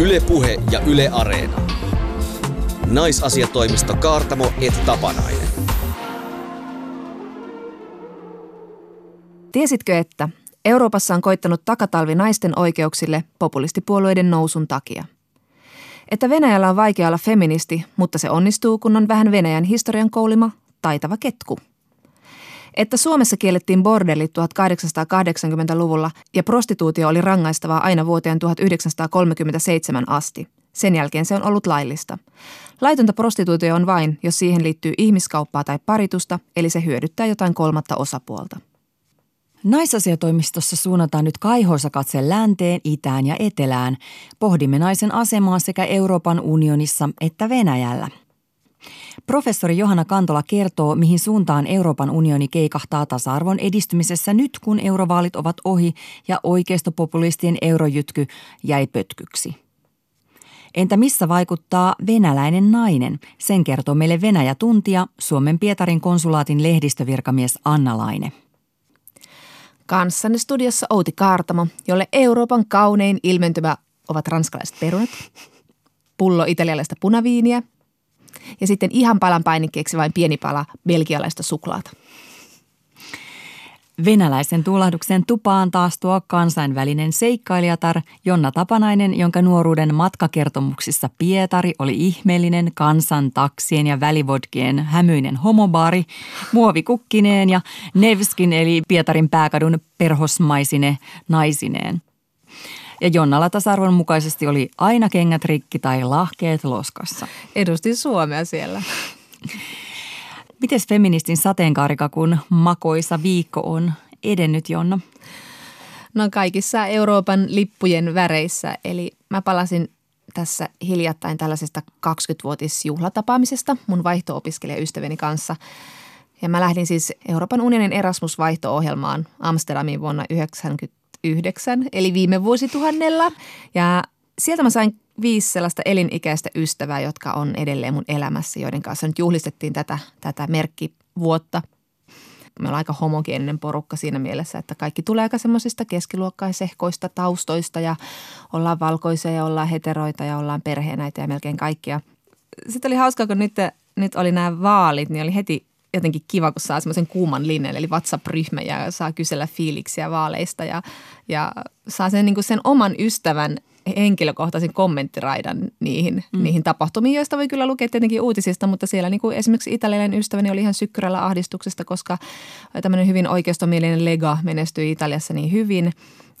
Ylepuhe ja Yle Areena. Naisasiatoimisto Kaartamo et Tapanainen. Tiesitkö, että Euroopassa on koittanut takatalvi naisten oikeuksille populistipuolueiden nousun takia? Että Venäjällä on vaikea olla feministi, mutta se onnistuu, kun on vähän Venäjän historian koulima taitava ketku – että Suomessa kiellettiin bordellit 1880-luvulla ja prostituutio oli rangaistavaa aina vuoteen 1937 asti. Sen jälkeen se on ollut laillista. Laitonta prostituutio on vain, jos siihen liittyy ihmiskauppaa tai paritusta, eli se hyödyttää jotain kolmatta osapuolta. Naisasiatoimistossa suunnataan nyt kaihoisa katse länteen, itään ja etelään. Pohdimme naisen asemaa sekä Euroopan unionissa että Venäjällä – Professori Johanna Kantola kertoo, mihin suuntaan Euroopan unioni keikahtaa tasa-arvon edistymisessä nyt, kun eurovaalit ovat ohi ja oikeistopopulistien eurojytky jäi pötkyksi. Entä missä vaikuttaa venäläinen nainen? Sen kertoo meille Venäjä-tuntija Suomen Pietarin konsulaatin lehdistövirkamies Anna Laine. Kanssani studiossa Outi Kaartamo, jolle Euroopan kaunein ilmentymä ovat ranskalaiset perunat, pullo italialaista punaviiniä – ja sitten ihan palan painikkeeksi vain pieni pala belgialaista suklaata. Venäläisen tuulahduksen tupaan taas tuo kansainvälinen seikkailijatar Jonna Tapanainen, jonka nuoruuden matkakertomuksissa Pietari oli ihmeellinen kansan taksien ja välivodkien hämyinen homobaari, muovikukkineen ja Nevskin eli Pietarin pääkadun perhosmaisine naisineen. Ja Jonnalla tasa-arvon mukaisesti oli aina kengät rikki tai lahkeet loskassa. Edustin Suomea siellä. Mites feministin sateenkaarika, kun makoisa viikko on edennyt, Jonna? No kaikissa Euroopan lippujen väreissä. Eli mä palasin tässä hiljattain tällaisesta 20-vuotisjuhlatapaamisesta mun vaihto-opiskelijaystäväni kanssa. Ja mä lähdin siis Euroopan unionin Erasmus-vaihto-ohjelmaan Amsterdamiin vuonna 1990 yhdeksän, eli viime vuosituhannella. Ja sieltä mä sain viisi sellaista elinikäistä ystävää, jotka on edelleen mun elämässä, joiden kanssa nyt juhlistettiin tätä, tätä merkkivuotta. Me ollaan aika homogeeninen porukka siinä mielessä, että kaikki tulee aika semmoisista keskiluokkaisehkoista taustoista ja ollaan valkoisia ja ollaan heteroita ja ollaan perheenäitä ja melkein kaikkia. Sitten oli hauskaa, kun nyt, nyt oli nämä vaalit, niin oli heti jotenkin kiva, kun saa semmoisen kuuman linjan, eli WhatsApp-ryhmä ja saa kysellä fiiliksiä vaaleista ja, ja saa sen, niin kuin sen oman ystävän henkilökohtaisen kommenttiraidan niihin, mm. niihin tapahtumiin, joista voi kyllä lukea tietenkin uutisista, mutta siellä niin kuin esimerkiksi italialainen ystäväni oli ihan sykkyrällä ahdistuksesta, koska tämmöinen hyvin oikeistomielinen Lega menestyi Italiassa niin hyvin.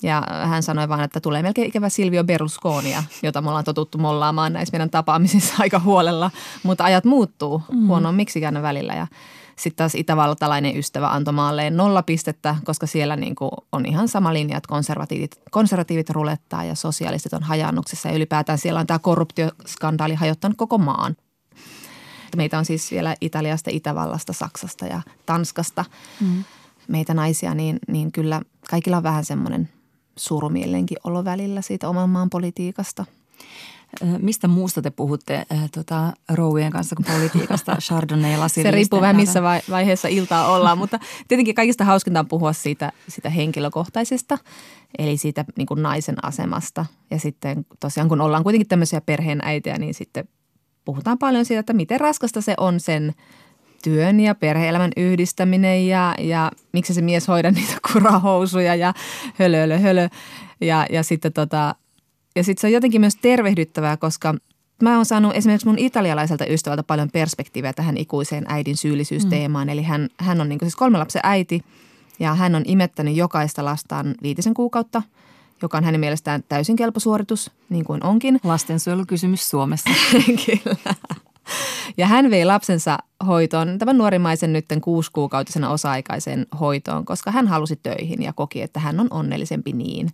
Ja hän sanoi vain, että tulee melkein ikävä Silvio Berlusconia, jota me ollaan totuttu mollaamaan näissä meidän tapaamisissa aika huolella. Mutta ajat muuttuu mm. huonoon miksikään välillä ja sitten taas itävaltalainen ystävä antoi maalleen nolla pistettä, koska siellä niin kuin on ihan sama linja, että konservatiivit, konservatiivit rulettaa ja sosialistit on hajannuksessa. Ja ylipäätään siellä on tämä korruptioskandaali hajottanut koko maan. Meitä on siis vielä Italiasta, Itävallasta, Saksasta ja Tanskasta. Mm. Meitä naisia, niin, niin kyllä kaikilla on vähän semmoinen surumielenkin olo välillä siitä oman maan politiikasta – Mistä muusta te puhutte äh, tota, rouvien kanssa kuin politiikasta, chardonnay Se riippuu vähän missä vaiheessa iltaa ollaan, mutta tietenkin kaikista hauskinta on puhua siitä, siitä henkilökohtaisesta, eli siitä niin kuin naisen asemasta. Ja sitten tosiaan kun ollaan kuitenkin tämmöisiä perheenäitejä, niin sitten puhutaan paljon siitä, että miten raskasta se on sen työn ja perheelämän yhdistäminen ja, ja miksi se mies hoida niitä kurahousuja ja hölö, hölö, hölö. Ja, ja sitten tota, ja sitten se on jotenkin myös tervehdyttävää, koska mä oon saanut esimerkiksi mun italialaiselta ystävältä paljon perspektiiviä tähän ikuiseen äidin syyllisyysteemaan. Mm. Eli hän, hän on niin siis kolme lapsen äiti ja hän on imettänyt jokaista lastaan viitisen kuukautta, joka on hänen mielestään täysin kelpo suoritus, niin kuin onkin. Lastensuojelukysymys Suomessa. Kyllä. Ja hän vei lapsensa hoitoon, tämän nuorimaisen nytten kuusikuukautisena osa-aikaiseen hoitoon, koska hän halusi töihin ja koki, että hän on onnellisempi niin.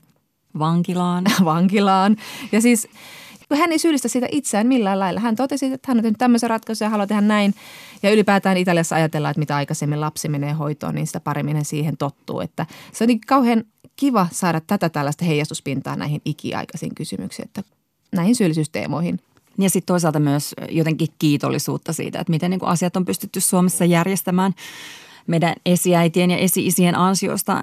Vankilaan. Vankilaan. Ja siis hän ei syyllistä sitä itseään millään lailla. Hän totesi, että hän on tehnyt tämmöisen ratkaisun ja haluaa tehdä näin. Ja ylipäätään Italiassa ajatellaan, että mitä aikaisemmin lapsi menee hoitoon, niin sitä paremmin hän siihen tottuu. Että se on niin kauhean kiva saada tätä tällaista heijastuspintaa näihin ikiaikaisiin kysymyksiin, että näihin syyllisyysteemoihin. Ja sitten toisaalta myös jotenkin kiitollisuutta siitä, että miten niin kuin asiat on pystytty Suomessa järjestämään meidän esiäitien ja esi-isien ansiosta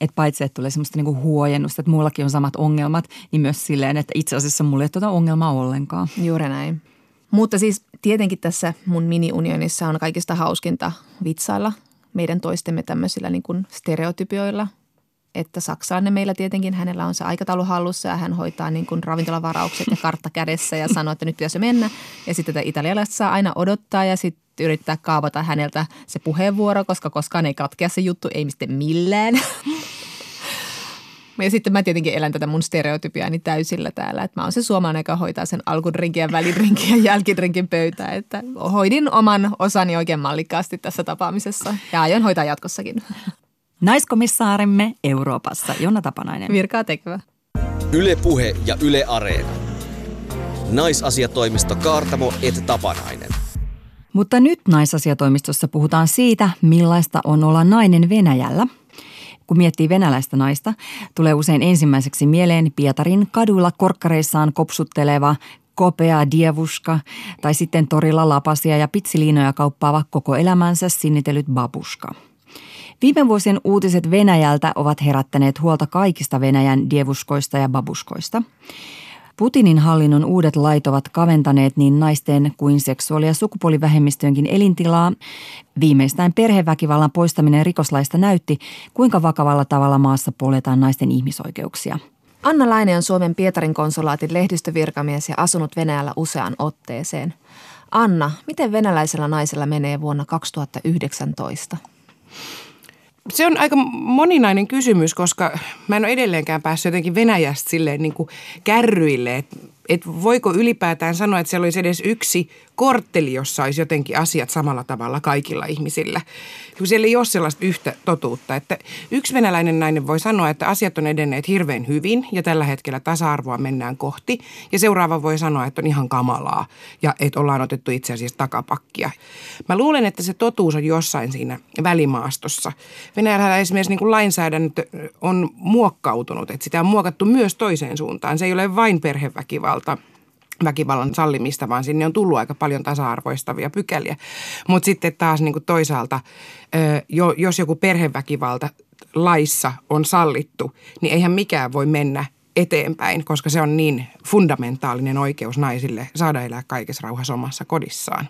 Että paitsi, että tulee semmoista niinku huojennusta, että mullakin on samat ongelmat, niin myös silleen, että itse asiassa mulla ei ole tuota ongelmaa ollenkaan. Juuri näin. Mutta siis tietenkin tässä mun mini-unionissa on kaikista hauskinta vitsailla meidän toistemme tämmöisillä niin stereotypioilla. Että saksalainen meillä tietenkin, hänellä on se aikataulu hallussa ja hän hoitaa niin kuin ravintolavaraukset ja kartta kädessä ja sanoo, että nyt pitäisi mennä. Ja sitten tätä italialaista saa aina odottaa ja sitten yrittää kaavata häneltä se puheenvuoro, koska koskaan ei katkea se juttu, ei mistä millään. Ja sitten mä tietenkin elän tätä mun stereotypiaani täysillä täällä, että mä oon se suomalainen, joka hoitaa sen alkudrinkin ja välidrinkin ja jälkidrinkin pöytää. Että hoidin oman osani oikein mallikkaasti tässä tapaamisessa ja aion hoitaa jatkossakin. Naiskomissaarimme Euroopassa, Jonna Tapanainen. Virkaa tekevä. Yle Puhe ja Yle Areena. Naisasiatoimisto Kaartamo et Tapanainen. Mutta nyt naisasiatoimistossa puhutaan siitä, millaista on olla nainen Venäjällä – kun miettii venäläistä naista, tulee usein ensimmäiseksi mieleen Pietarin kaduilla korkkareissaan kopsutteleva kopea dievuska tai sitten torilla lapasia ja pitsiliinoja kauppaava koko elämänsä sinnitellyt babuska. Viime vuosien uutiset Venäjältä ovat herättäneet huolta kaikista Venäjän dievuskoista ja babuskoista. Putinin hallinnon uudet lait ovat kaventaneet niin naisten kuin seksuaali- ja sukupuolivähemmistöönkin elintilaa. Viimeistään perheväkivallan poistaminen rikoslaista näytti, kuinka vakavalla tavalla maassa poljetaan naisten ihmisoikeuksia. Anna Laine on Suomen Pietarin konsulaatin lehdistövirkamies ja asunut Venäjällä useaan otteeseen. Anna, miten venäläisellä naisella menee vuonna 2019? Se on aika moninainen kysymys, koska mä en ole edelleenkään päässyt jotenkin Venäjästä silleen niin kuin kärryille, että että voiko ylipäätään sanoa, että siellä olisi edes yksi kortteli, jossa olisi jotenkin asiat samalla tavalla kaikilla ihmisillä. Kun siellä ei ole sellaista yhtä totuutta, että yksi venäläinen nainen voi sanoa, että asiat on edenneet hirveän hyvin ja tällä hetkellä tasa-arvoa mennään kohti. Ja seuraava voi sanoa, että on ihan kamalaa ja että ollaan otettu itse asiassa takapakkia. Mä luulen, että se totuus on jossain siinä välimaastossa. Venäjällä esimerkiksi niin kuin lainsäädäntö on muokkautunut, että sitä on muokattu myös toiseen suuntaan. Se ei ole vain perheväkivalta väkivallan sallimista, vaan sinne on tullut aika paljon tasa-arvoistavia pykäliä. Mutta sitten taas niin kuin toisaalta, jos joku perheväkivalta laissa on sallittu, niin eihän mikään voi mennä eteenpäin, koska se on niin fundamentaalinen oikeus naisille saada elää kaikessa rauhassa omassa kodissaan.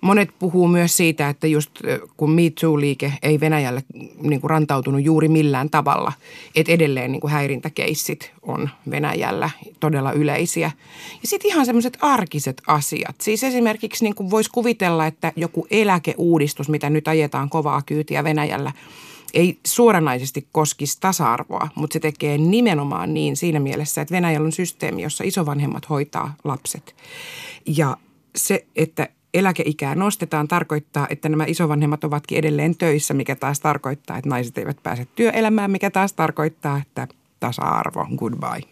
Monet puhuu myös siitä, että just kun Me Too-liike ei Venäjälle niin kuin rantautunut juuri millään tavalla, että edelleen niin kuin häirintäkeissit on Venäjällä todella yleisiä. Ja sitten ihan semmoiset arkiset asiat. Siis esimerkiksi niin voisi kuvitella, että joku eläkeuudistus, mitä nyt ajetaan kovaa kyytiä Venäjällä, ei suoranaisesti koskisi tasa-arvoa, mutta se tekee nimenomaan niin siinä mielessä, että Venäjällä on systeemi, jossa isovanhemmat hoitaa lapset. Ja se, että eläkeikää nostetaan, tarkoittaa, että nämä isovanhemmat ovatkin edelleen töissä, mikä taas tarkoittaa, että naiset eivät pääse työelämään, mikä taas tarkoittaa, että tasa-arvo, goodbye.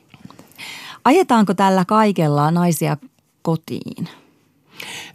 Ajetaanko tällä kaikella naisia kotiin?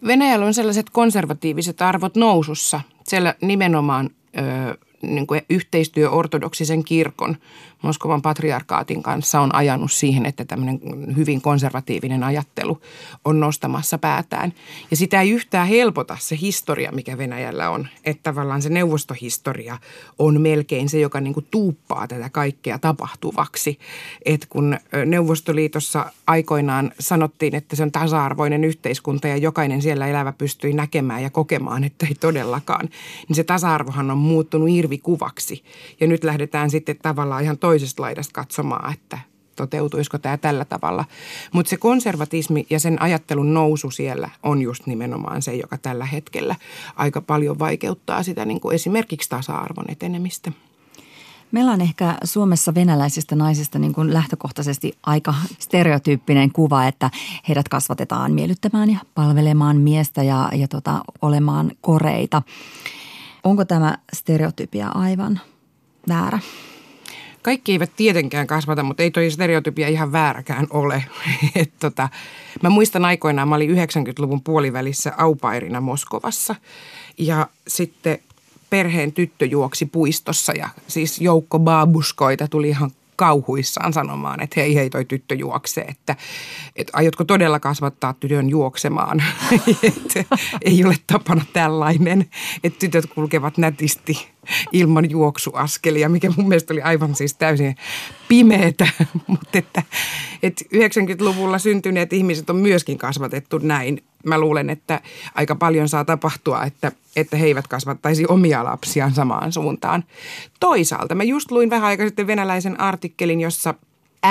Venäjällä on sellaiset konservatiiviset arvot nousussa. Siellä nimenomaan ö, niin kuin yhteistyö ortodoksisen kirkon Moskovan patriarkaatin kanssa on ajanut siihen, että tämmöinen hyvin konservatiivinen ajattelu on nostamassa päätään. Ja sitä ei yhtään helpota se historia, mikä Venäjällä on. Että tavallaan se neuvostohistoria on melkein se, joka niin kuin tuuppaa tätä kaikkea tapahtuvaksi. Että kun Neuvostoliitossa aikoinaan sanottiin, että se on tasa-arvoinen yhteiskunta ja jokainen siellä elävä pystyi näkemään ja kokemaan, että ei todellakaan, niin se tasa-arvohan on muuttunut irvikuvaksi. Ja nyt lähdetään sitten tavallaan ihan toiseen toisesta laidasta katsomaan, että toteutuisiko tämä tällä tavalla. Mutta se konservatismi ja sen ajattelun nousu siellä on just nimenomaan se, joka tällä hetkellä aika paljon vaikeuttaa sitä niin kuin esimerkiksi tasa-arvon etenemistä. Meillä on ehkä Suomessa venäläisistä naisista niin kuin lähtökohtaisesti aika stereotyyppinen kuva, että heidät kasvatetaan miellyttämään ja palvelemaan miestä ja, ja tota, olemaan koreita. Onko tämä stereotypia aivan väärä? Kaikki eivät tietenkään kasvata, mutta ei toi stereotypia ihan vääräkään ole. Et tota, mä muistan aikoinaan, mä olin 90-luvun puolivälissä aupairina Moskovassa ja sitten perheen tyttö juoksi puistossa ja siis joukko baabuskoita tuli ihan kauhuissaan sanomaan, että hei hei toi tyttö juoksee, että, että aiotko todella kasvattaa tytön juoksemaan. että ei ole tapana tällainen, että tytöt kulkevat nätisti ilman juoksuaskelia, mikä mun mielestä oli aivan siis täysin pimeetä. Mutta että, että 90-luvulla syntyneet ihmiset on myöskin kasvatettu näin. Mä luulen, että aika paljon saa tapahtua, että, että he eivät kasvattaisi omia lapsiaan samaan suuntaan. Toisaalta mä just luin vähän aikaa sitten venäläisen artikkelin, jossa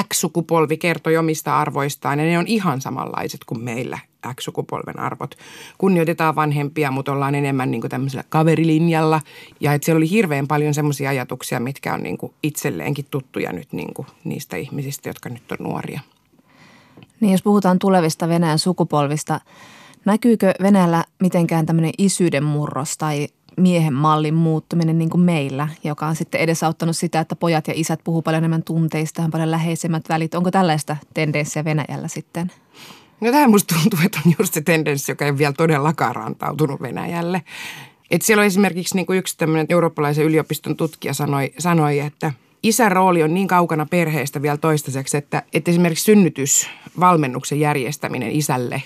X-sukupolvi kertoi omista arvoistaan ja ne on ihan samanlaiset kuin meillä X-sukupolven arvot. Kunnioitetaan vanhempia, mutta ollaan enemmän niin kuin tämmöisellä kaverilinjalla. Ja että siellä oli hirveän paljon semmoisia ajatuksia, mitkä on niin kuin itselleenkin tuttuja nyt niin kuin niistä ihmisistä, jotka nyt on nuoria. Niin jos puhutaan tulevista Venäjän sukupolvista, näkyykö Venäjällä mitenkään tämmöinen isyyden murros tai miehen mallin muuttuminen niin kuin meillä, joka on sitten edesauttanut sitä, että pojat ja isät puhuu paljon enemmän tunteista, on paljon läheisemmät välit. Onko tällaista tendenssiä Venäjällä sitten? No tähän musta tuntuu, että on just se tendenssi, joka ei vielä todellakaan rantautunut Venäjälle. Et siellä on esimerkiksi niin kuin yksi tämmöinen eurooppalaisen yliopiston tutkija sanoi, sanoi, että isän rooli on niin kaukana perheestä vielä toistaiseksi, että, että esimerkiksi synnytysvalmennuksen järjestäminen isälle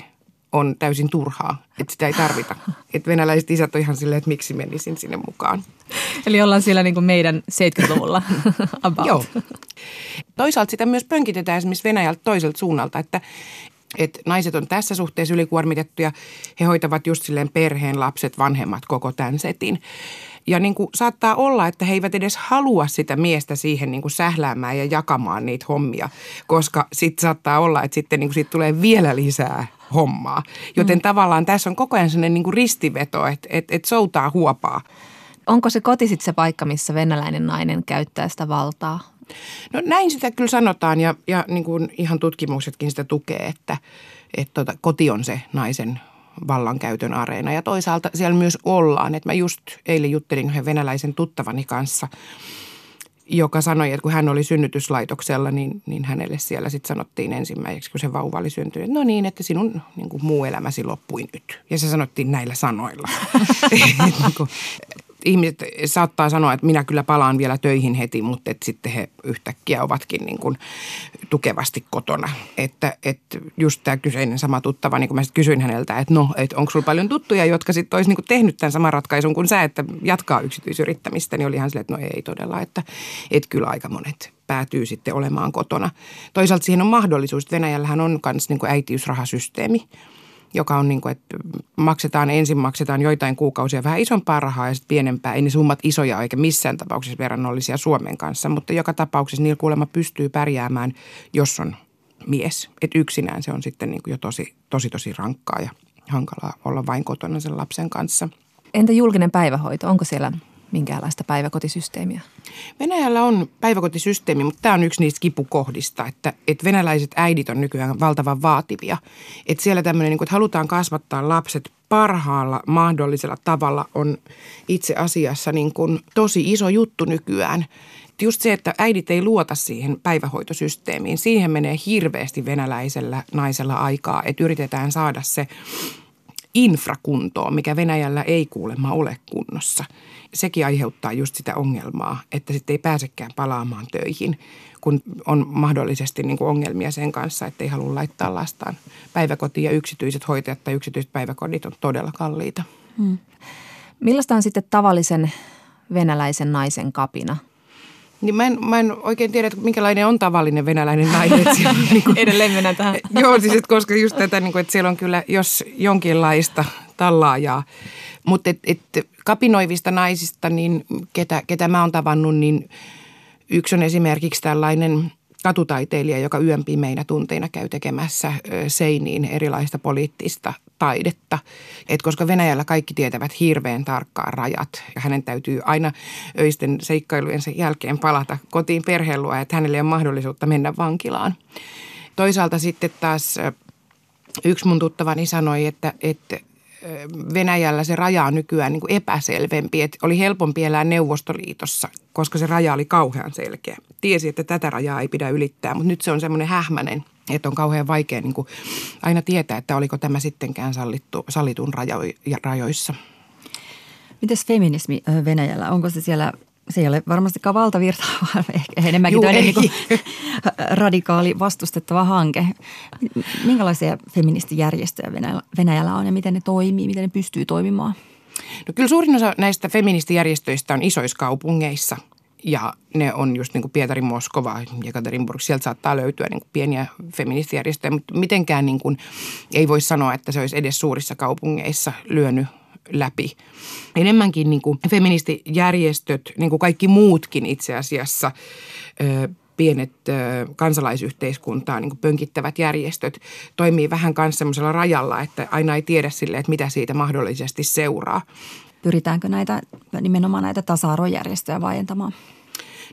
on täysin turhaa, että sitä ei tarvita. Että venäläiset isät on ihan silleen, että miksi menisin sinne mukaan. Eli ollaan siellä niin kuin meidän 70-luvulla about. Joo. Toisaalta sitä myös pönkitetään esimerkiksi Venäjältä toiselta suunnalta, että, että naiset on tässä suhteessa ylikuormitettuja. He hoitavat just silleen perheen, lapset, vanhemmat, koko tämän setin. Ja niin kuin saattaa olla, että he eivät edes halua sitä miestä siihen niin kuin sähläämään ja jakamaan niitä hommia, koska sitten saattaa olla, että sitten niin kuin siitä tulee vielä lisää hommaa. Joten mm. tavallaan tässä on koko ajan sellainen niin kuin ristiveto, että, että, että soutaa huopaa. Onko se koti sitten se paikka, missä venäläinen nainen käyttää sitä valtaa? No näin sitä kyllä sanotaan ja, ja niin kuin ihan tutkimuksetkin sitä tukee, että, että tota, koti on se naisen vallankäytön areena. Ja toisaalta siellä myös ollaan. Että mä just eilen juttelin yhden venäläisen tuttavani kanssa, joka sanoi, että kun hän oli synnytyslaitoksella, niin, niin hänelle siellä sitten sanottiin ensimmäiseksi, kun se vauva oli syntynyt, no niin, että sinun niin kuin, muu elämäsi loppui nyt. Ja se sanottiin näillä sanoilla. niin ihmiset saattaa sanoa, että minä kyllä palaan vielä töihin heti, mutta että sitten he yhtäkkiä ovatkin niin kuin tukevasti kotona. Että, että just tämä kyseinen sama tuttava, niin kuin mä sitten kysyin häneltä, että no, että onko sulla paljon tuttuja, jotka sitten olisi niin kuin tehnyt tämän saman ratkaisun kuin sä, että jatkaa yksityisyrittämistä, niin oli ihan silleen, että no ei todella, että, että kyllä aika monet päätyy sitten olemaan kotona. Toisaalta siihen on mahdollisuus, että Venäjällähän on myös niin äitiysrahasysteemi – joka on niin kuin, että maksetaan, ensin maksetaan joitain kuukausia vähän isompaa rahaa ja sitten pienempää. Ei ne summat isoja eikä missään tapauksessa verrannollisia Suomen kanssa, mutta joka tapauksessa niillä kuulemma pystyy pärjäämään, jos on mies. Että yksinään se on sitten niin kuin jo tosi, tosi, tosi rankkaa ja hankalaa olla vain kotona sen lapsen kanssa. Entä julkinen päivähoito? Onko siellä minkäänlaista päiväkotisysteemiä? Venäjällä on päiväkotisysteemi, mutta tämä on yksi niistä kipukohdista, että, että venäläiset äidit on nykyään valtavan vaativia. Että siellä tämmöinen, niin kuin, että halutaan kasvattaa lapset parhaalla mahdollisella tavalla on itse asiassa niin kuin tosi iso juttu nykyään. Just se, että äidit ei luota siihen päivähoitosysteemiin, siihen menee hirveästi venäläisellä naisella aikaa, että yritetään saada se infrakuntoon, mikä Venäjällä ei kuulemma ole kunnossa. Sekin aiheuttaa just sitä ongelmaa, että sitten ei pääsekään palaamaan töihin, kun on mahdollisesti niin kuin ongelmia sen kanssa, että ei halua laittaa lastaan päiväkotiin ja yksityiset hoitajat tai yksityiset päiväkodit on todella kalliita. Hmm. Millaista on sitten tavallisen venäläisen naisen kapina – niin mä en, mä en oikein tiedä, että minkälainen on tavallinen venäläinen nainen. Että on, niin kuin, Edelleen mennään tähän. Joo, siis että koska just tätä, niin kuin, että siellä on kyllä, jos jonkinlaista tallaajaa. Mutta et, et, kapinoivista naisista, niin ketä, ketä mä oon tavannut, niin yksi on esimerkiksi tällainen katutaiteilija, joka yön pimeinä tunteina käy tekemässä seiniin erilaista poliittista taidetta. Et koska Venäjällä kaikki tietävät hirveän tarkkaan rajat ja hänen täytyy aina öisten seikkailujensa jälkeen palata kotiin perheellua, että hänelle on mahdollisuutta mennä vankilaan. Toisaalta sitten taas yksi mun tuttavani sanoi, että, että Venäjällä se raja on nykyään niin kuin epäselvempi. Että oli helpompi elää Neuvostoliitossa, koska se raja oli kauhean selkeä. Tiesi, että tätä rajaa ei pidä ylittää, mutta nyt se on semmoinen hähmäinen, että on kauhean vaikea niin kuin aina tietää, että oliko tämä sittenkään sallittu, sallitun rajo, rajoissa. Mites feminismi Venäjällä? Onko se siellä se ei ole varmastikaan valtavirta, vaan ehkä enemmänkin Juu, niin kuin radikaali vastustettava hanke. Minkälaisia feministijärjestöjä Venäjällä on ja miten ne toimii, miten ne pystyy toimimaan? No kyllä suurin osa näistä feministijärjestöistä on isoissa kaupungeissa ja ne on just niin kuin Pietari, Moskova, Jekaterinburg. Sieltä saattaa löytyä niin kuin pieniä feministijärjestöjä, mutta mitenkään niin kuin ei voi sanoa, että se olisi edes suurissa kaupungeissa lyönyt läpi. Enemmänkin niin kuin feministijärjestöt, niin kuin kaikki muutkin itse asiassa, pienet kansalaisyhteiskuntaa niin pönkittävät järjestöt toimii vähän kanssa semmoisella rajalla, että aina ei tiedä sille, että mitä siitä mahdollisesti seuraa. Pyritäänkö näitä, nimenomaan näitä tasa-arvojärjestöjä vaajentamaan?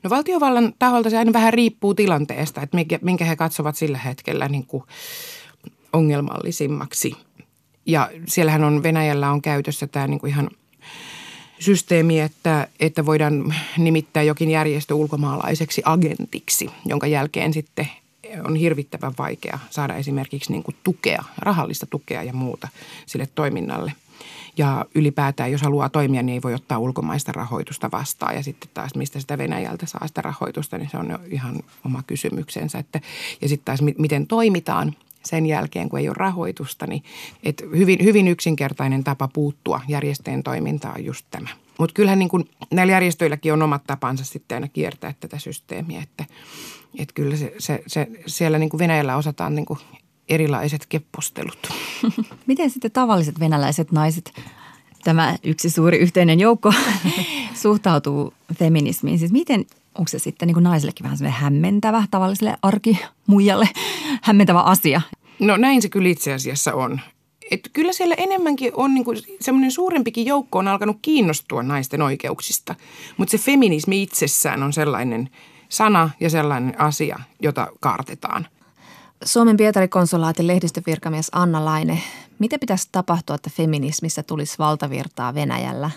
No valtiovallan taholta se aina vähän riippuu tilanteesta, että minkä, minkä he katsovat sillä hetkellä niin kuin ongelmallisimmaksi. Ja siellähän on Venäjällä on käytössä tämä niin kuin ihan – systeemi, että, että voidaan nimittää jokin järjestö ulkomaalaiseksi agentiksi, jonka jälkeen sitten on hirvittävän vaikea saada esimerkiksi niin kuin tukea, rahallista tukea ja muuta sille toiminnalle. Ja ylipäätään, jos haluaa toimia, niin ei voi ottaa ulkomaista rahoitusta vastaan. Ja sitten taas, mistä sitä Venäjältä saa sitä rahoitusta, niin se on ihan oma kysymyksensä. Että, ja sitten taas, miten toimitaan sen jälkeen, kun ei ole rahoitusta. Niin, et hyvin, hyvin yksinkertainen tapa puuttua järjestöjen toimintaan on just tämä. Mutta kyllähän niin kuin näillä järjestöilläkin on omat tapansa sitten aina kiertää tätä systeemiä, että, että kyllä se, se, se, siellä niin Venäjällä osataan niin erilaiset keppostelut. Miten sitten tavalliset venäläiset naiset, tämä yksi suuri yhteinen joukko, suhtautuu feminismiin? Siis miten, onko se sitten niin kuin naisillekin vähän semmoinen hämmentävä tavalliselle arkimuijalle hämmentävä asia? No näin se kyllä itse asiassa on. Et kyllä siellä enemmänkin on niinku semmoinen suurempikin joukko on alkanut kiinnostua naisten oikeuksista. Mutta se feminismi itsessään on sellainen sana ja sellainen asia, jota kaartetaan. Suomen Pietari-konsulaatin lehdistövirkamies Anna Laine, mitä pitäisi tapahtua, että feminismissä tulisi valtavirtaa Venäjällä?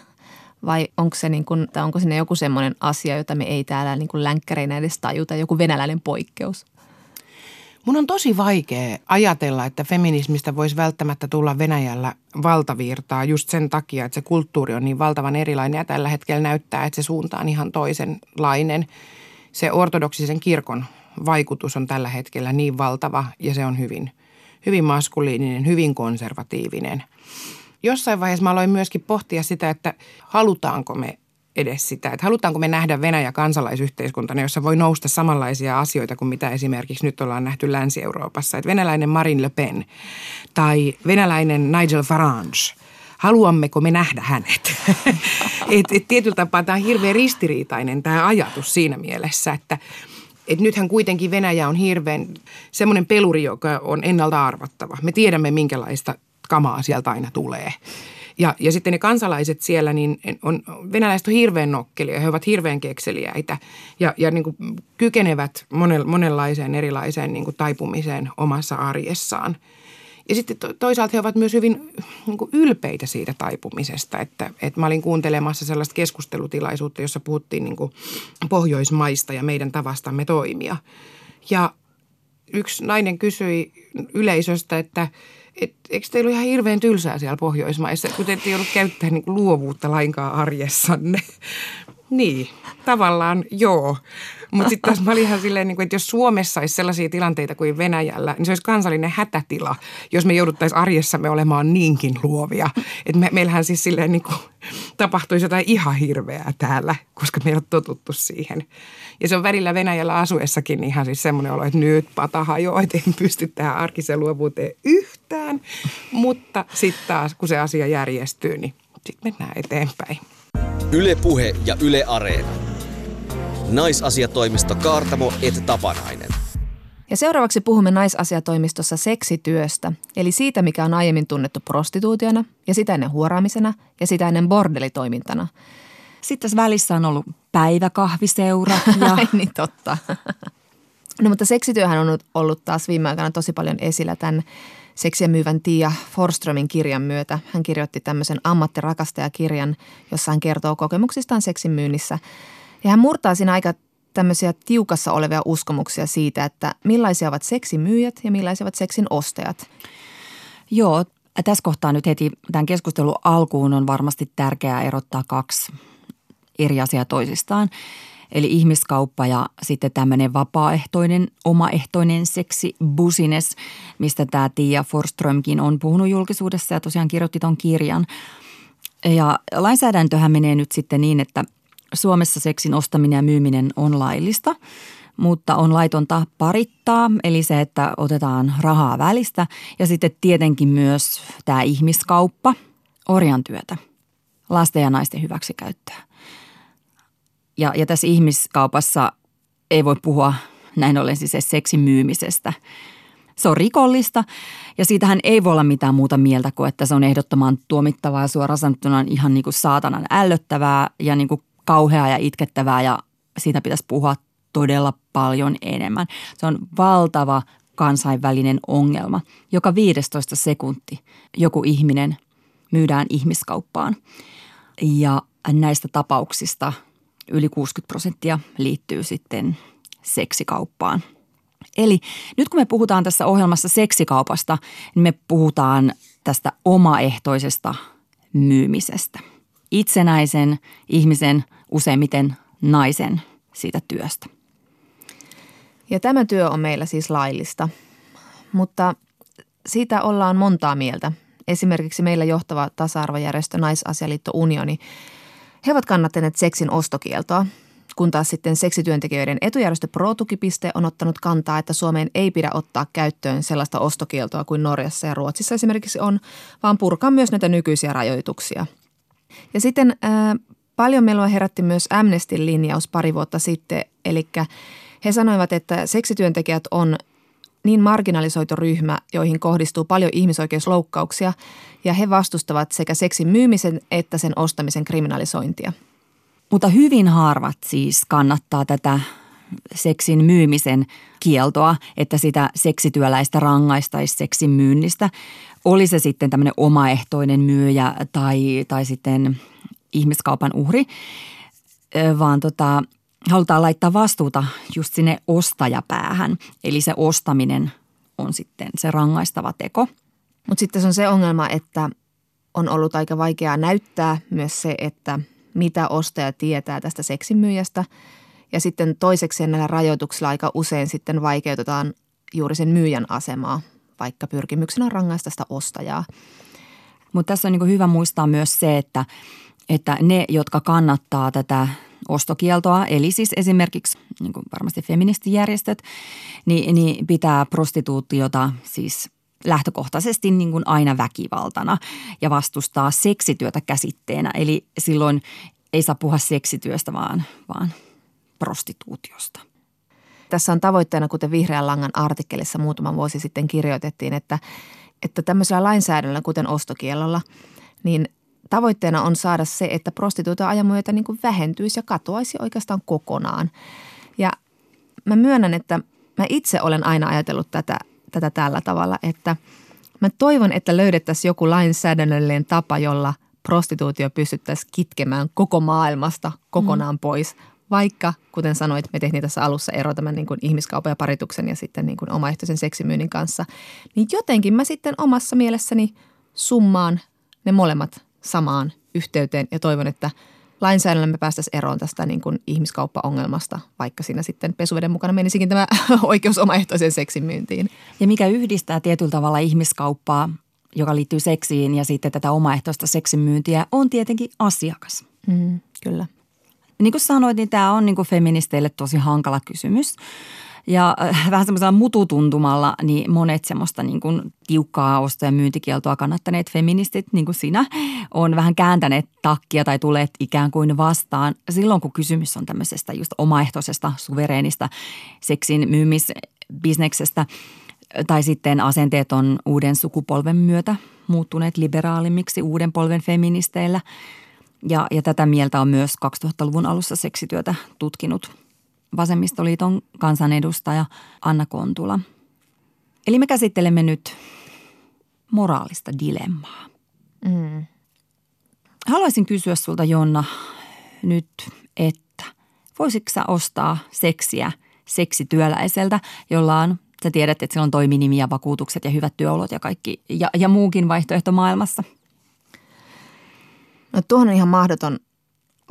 Vai onko, se niin kuin, tai onko sinne joku semmoinen asia, jota me ei täällä niin kuin länkkäreinä edes tajuta, joku venäläinen poikkeus? Mun on tosi vaikea ajatella, että feminismistä voisi välttämättä tulla Venäjällä valtavirtaa just sen takia, että se kulttuuri on niin valtavan erilainen ja tällä hetkellä näyttää, että se suunta on ihan toisenlainen. Se ortodoksisen kirkon vaikutus on tällä hetkellä niin valtava ja se on hyvin, hyvin maskuliininen, hyvin konservatiivinen. Jossain vaiheessa mä aloin myöskin pohtia sitä, että halutaanko me edes sitä, että halutaanko me nähdä Venäjä kansalaisyhteiskuntana, jossa voi nousta samanlaisia asioita kuin mitä esimerkiksi nyt ollaan nähty Länsi-Euroopassa. Että venäläinen Marine Le Pen tai venäläinen Nigel Farage – haluammeko me nähdä hänet. et, et tietyllä tapaa tämä on hirveän ristiriitainen tämä ajatus siinä mielessä, että et nythän kuitenkin Venäjä on hirveän semmoinen peluri, joka on ennalta arvattava. Me tiedämme, minkälaista kamaa sieltä aina tulee. Ja, ja sitten ne kansalaiset siellä, niin on, venäläiset on hirveän nokkelia, he ovat hirveän kekseliäitä ja, ja niin kuin kykenevät monenlaiseen erilaiseen niin kuin taipumiseen omassa arjessaan. Ja sitten toisaalta he ovat myös hyvin niin kuin ylpeitä siitä taipumisesta, että, että mä olin kuuntelemassa sellaista keskustelutilaisuutta, jossa puhuttiin niin kuin Pohjoismaista ja meidän tavastamme toimia. Ja yksi nainen kysyi yleisöstä, että – et, eikö teillä ole ihan hirveän tylsää siellä Pohjoismaissa, kun te ette joudu käyttämään niin luovuutta lainkaan arjessanne? Niin, tavallaan joo. Mutta sitten taas mä olin ihan silleen, niin kuin, että jos Suomessa olisi sellaisia tilanteita kuin Venäjällä, niin se olisi kansallinen hätätila, jos me jouduttaisiin arjessamme olemaan niinkin luovia. Että me, meillähän siis silleen niin kuin, tapahtuisi jotain ihan hirveää täällä, koska me ei ole totuttu siihen. Ja se on välillä Venäjällä asuessakin ihan siis semmoinen olo, että nyt pata hajoaa, että en pysty tähän arkiseen luovuuteen yhtään. Mutta sitten taas, kun se asia järjestyy, niin sitten mennään eteenpäin. Ylepuhe ja Yle Areena. Naisasiatoimisto Kaartamo et Tapanainen. Ja seuraavaksi puhumme naisasiatoimistossa seksityöstä, eli siitä, mikä on aiemmin tunnettu prostituutiona ja sitä ennen huoraamisena ja sitä ennen bordelitoimintana. Sitten tässä välissä on ollut päiväkahviseura. Ja... Ai niin totta. No mutta seksityöhän on ollut taas viime aikoina tosi paljon esillä tämän seksiä myyvän Tiia Forströmin kirjan myötä. Hän kirjoitti tämmöisen ammattirakastajakirjan, jossa hän kertoo kokemuksistaan seksin myynnissä. Ja hän murtaa siinä aika tämmöisiä tiukassa olevia uskomuksia siitä, että millaisia ovat seksimyyjät ja millaisia ovat seksin ostajat. Joo, tässä kohtaa nyt heti tämän keskustelun alkuun on varmasti tärkeää erottaa kaksi eri asiaa toisistaan. Eli ihmiskauppa ja sitten tämmöinen vapaaehtoinen, omaehtoinen seksi busines, mistä tämä Tiia Forströmkin on puhunut julkisuudessa ja tosiaan kirjoitti ton kirjan. Ja lainsäädäntöhän menee nyt sitten niin, että Suomessa seksin ostaminen ja myyminen on laillista, mutta on laitonta parittaa, eli se, että otetaan rahaa välistä. Ja sitten tietenkin myös tämä ihmiskauppa, orjan työtä, lasten ja naisten hyväksikäyttöä. Ja, ja tässä ihmiskaupassa ei voi puhua näin ollen siis seksin myymisestä. Se on rikollista ja siitähän ei voi olla mitään muuta mieltä kuin, että se on ehdottoman tuomittavaa ja suoraan sanottuna ihan niin kuin saatanan ällöttävää ja niin kuin kauheaa ja itkettävää ja siitä pitäisi puhua todella paljon enemmän. Se on valtava kansainvälinen ongelma. Joka 15 sekunti joku ihminen myydään ihmiskauppaan. Ja näistä tapauksista yli 60 prosenttia liittyy sitten seksikauppaan. Eli nyt kun me puhutaan tässä ohjelmassa seksikaupasta, niin me puhutaan tästä omaehtoisesta myymisestä. Itsenäisen ihmisen, useimmiten naisen siitä työstä. Ja tämä työ on meillä siis laillista, mutta siitä ollaan montaa mieltä. Esimerkiksi meillä johtava tasa-arvojärjestö Naisasialiitto Unioni. He ovat kannattaneet seksin ostokieltoa, kun taas sitten seksityöntekijöiden etujärjestö ProTukipiste on ottanut kantaa, että Suomeen ei pidä ottaa käyttöön sellaista ostokieltoa kuin Norjassa ja Ruotsissa esimerkiksi on, vaan purkaa myös näitä nykyisiä rajoituksia. Ja sitten ää, paljon melua herätti myös Amnestin linjaus pari vuotta sitten, eli he sanoivat, että seksityöntekijät on niin marginalisoitu ryhmä, joihin kohdistuu paljon ihmisoikeusloukkauksia ja he vastustavat sekä seksin myymisen että sen ostamisen kriminalisointia. Mutta hyvin harvat siis kannattaa tätä seksin myymisen kieltoa, että sitä seksityöläistä rangaistaisi seksin myynnistä. Oli se sitten tämmöinen omaehtoinen myyjä tai, tai sitten ihmiskaupan uhri, vaan tota, halutaan laittaa vastuuta just sinne ostajapäähän. Eli se ostaminen on sitten se rangaistava teko. Mutta sitten se on se ongelma, että on ollut aika vaikeaa näyttää myös se, että mitä ostaja tietää tästä seksimyyjästä. Ja sitten toiseksi näillä rajoituksilla aika usein sitten vaikeutetaan juuri sen myyjän asemaa, vaikka pyrkimyksenä on rangaista sitä ostajaa. Mutta tässä on niin hyvä muistaa myös se, että, että ne, jotka kannattaa tätä ostokieltoa, eli siis esimerkiksi niin kuin varmasti feministijärjestöt, niin, niin pitää prostituutiota siis lähtökohtaisesti niin kuin aina väkivaltana ja vastustaa seksityötä käsitteenä. Eli silloin ei saa puhua seksityöstä, vaan, vaan prostituutiosta. Tässä on tavoitteena, kuten Vihreän langan artikkelissa muutama vuosi sitten kirjoitettiin, että, että tämmöisellä lainsäädännöllä, kuten ostokielolla, niin tavoitteena on saada se, että prostituutio myötä niin kuin vähentyisi ja katoaisi oikeastaan kokonaan. Ja mä myönnän, että mä itse olen aina ajatellut tätä, tätä tällä tavalla, että mä toivon, että löydettäisiin joku lainsäädännöllinen tapa, jolla prostituutio pystyttäisiin kitkemään koko maailmasta kokonaan mm. pois. Vaikka, kuten sanoit, me tehtiin tässä alussa ero tämän niin kuin ihmiskaupan ja parituksen ja sitten niin kuin omaehtoisen seksimyynnin kanssa, niin jotenkin mä sitten omassa mielessäni summaan ne molemmat samaan yhteyteen ja toivon, että lainsäädännöllä me päästäisiin eroon tästä niin kuin ihmiskauppaongelmasta, vaikka siinä sitten pesuveden mukana menisikin tämä oikeus omaehtoiseen seksin myyntiin. Ja mikä yhdistää tietyllä tavalla ihmiskauppaa, joka liittyy seksiin ja sitten tätä omaehtoista seksin myyntiä, on tietenkin asiakas. Mm, kyllä. Niin kuin sanoit, niin tämä on niin kuin feministeille tosi hankala kysymys. Ja äh, vähän semmoisella mututuntumalla niin monet semmoista niin kuin tiukkaa osto- ja myyntikieltoa kannattaneet feministit, niin kuin sinä, on vähän kääntäneet takkia tai tulet ikään kuin vastaan silloin, kun kysymys on tämmöisestä just omaehtoisesta, suvereenista seksin myymisbisneksestä tai sitten asenteet on uuden sukupolven myötä muuttuneet liberaalimmiksi uuden polven feministeillä. Ja, ja tätä mieltä on myös 2000-luvun alussa seksityötä tutkinut Vasemmistoliiton kansanedustaja Anna Kontula. Eli me käsittelemme nyt moraalista dilemmaa. Mm. Haluaisin kysyä sulta Jonna nyt, että voisitko sä ostaa seksiä seksityöläiseltä, jolla on, sä tiedät, että sillä on toiminimi ja vakuutukset ja hyvät työolot ja kaikki ja, ja muukin vaihtoehto maailmassa? No tuohon on ihan mahdoton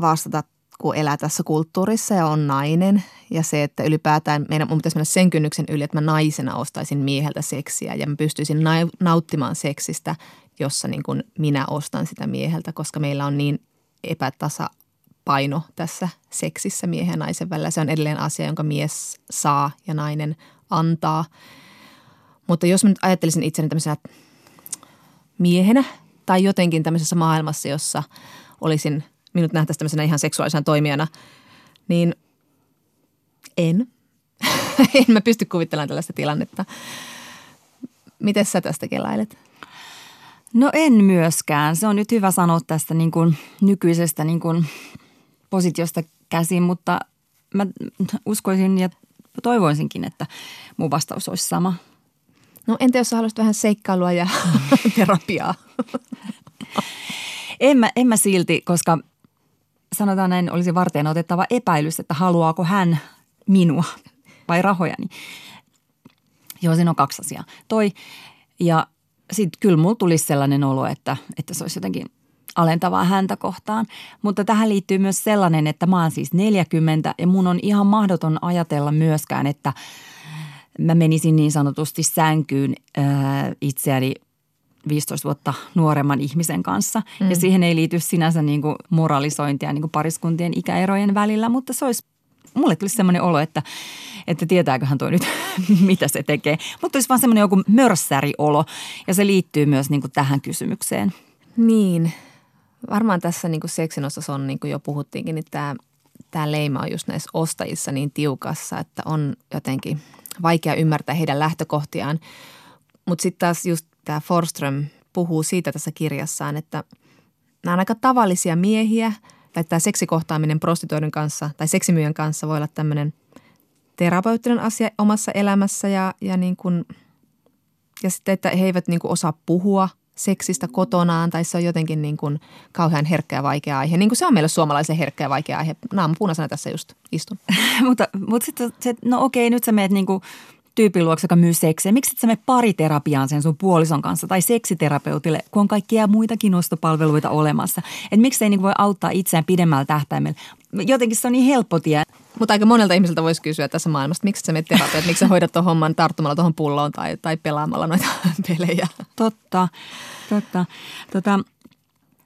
vastata kun elää tässä kulttuurissa ja on nainen ja se, että ylipäätään meidän, mun pitäisi mennä sen kynnyksen yli, että mä naisena ostaisin mieheltä seksiä ja mä pystyisin nauttimaan seksistä, jossa niin kuin minä ostan sitä mieheltä, koska meillä on niin epätasapaino tässä seksissä miehen ja naisen välillä. Se on edelleen asia, jonka mies saa ja nainen antaa. Mutta jos mä nyt ajattelisin itseni tämmöisenä miehenä tai jotenkin tämmöisessä maailmassa, jossa olisin – minut nähtäisi tämmöisenä ihan seksuaalisena toimijana, niin en. en mä pysty kuvittelemaan tällaista tilannetta. Miten sä tästä kelailet? No en myöskään. Se on nyt hyvä sanoa tästä niin kuin nykyisestä niin kuin positiosta käsin, mutta mä uskoisin ja toivoisinkin, että mun vastaus olisi sama. No entä jos sä haluaisit vähän seikkailua ja terapiaa? en, mä, en mä silti, koska sanotaan näin, olisi varten otettava epäilys, että haluaako hän minua vai rahojani. Joo, siinä on kaksi asiaa. Toi ja sitten kyllä mulla tulisi sellainen olo, että, että se olisi jotenkin alentavaa häntä kohtaan. Mutta tähän liittyy myös sellainen, että mä oon siis 40 ja mun on ihan mahdoton ajatella myöskään, että mä menisin niin sanotusti sänkyyn ää, itseäni 15 vuotta nuoremman ihmisen kanssa. Mm. Ja siihen ei liity sinänsä niin kuin moralisointia niin kuin pariskuntien ikäerojen välillä, mutta se olisi, mulle tulisi semmoinen olo, että, että tietääköhän tuo nyt, mitä se tekee. Mutta olisi vaan semmoinen joku mörssäriolo ja se liittyy myös niin kuin tähän kysymykseen. Niin, varmaan tässä niin kuin seksin osassa on, niin kuin jo puhuttiinkin, niin tämä, tämä leima on just näissä ostajissa niin tiukassa, että on jotenkin vaikea ymmärtää heidän lähtökohtiaan. Mutta sitten taas just tämä Forström puhuu siitä tässä kirjassaan, että nämä on aika tavallisia miehiä, tai tämä seksikohtaaminen prostituoidun kanssa tai seksimyyjän kanssa voi olla tämmöinen terapeuttinen asia omassa elämässä ja, ja, niin kuin, ja sitten, että he eivät niin kuin osaa puhua seksistä kotonaan tai se on jotenkin niin kuin kauhean herkkä ja vaikea aihe. Niin kuin se on meille suomalaisen herkkä ja vaikea aihe. Naamu punaisena tässä just istun. mutta mutta sitten, no okei, nyt sä meet niin kuin tyypin luokse, joka myy seksiä. Miksi et sä mene pariterapiaan sen sun puolison kanssa tai seksiterapeutille, kun on kaikkia muitakin ostopalveluita olemassa? Et miksei niin voi auttaa itseään pidemmällä tähtäimellä? Jotenkin se on niin helppo tie. Mutta aika monelta ihmiseltä voisi kysyä tässä maailmassa, että miksi sä menet terapiaan, miksi sä hoidat tuon homman tarttumalla tuohon pulloon tai, tai pelaamalla noita pelejä. Totta, totta. Tota,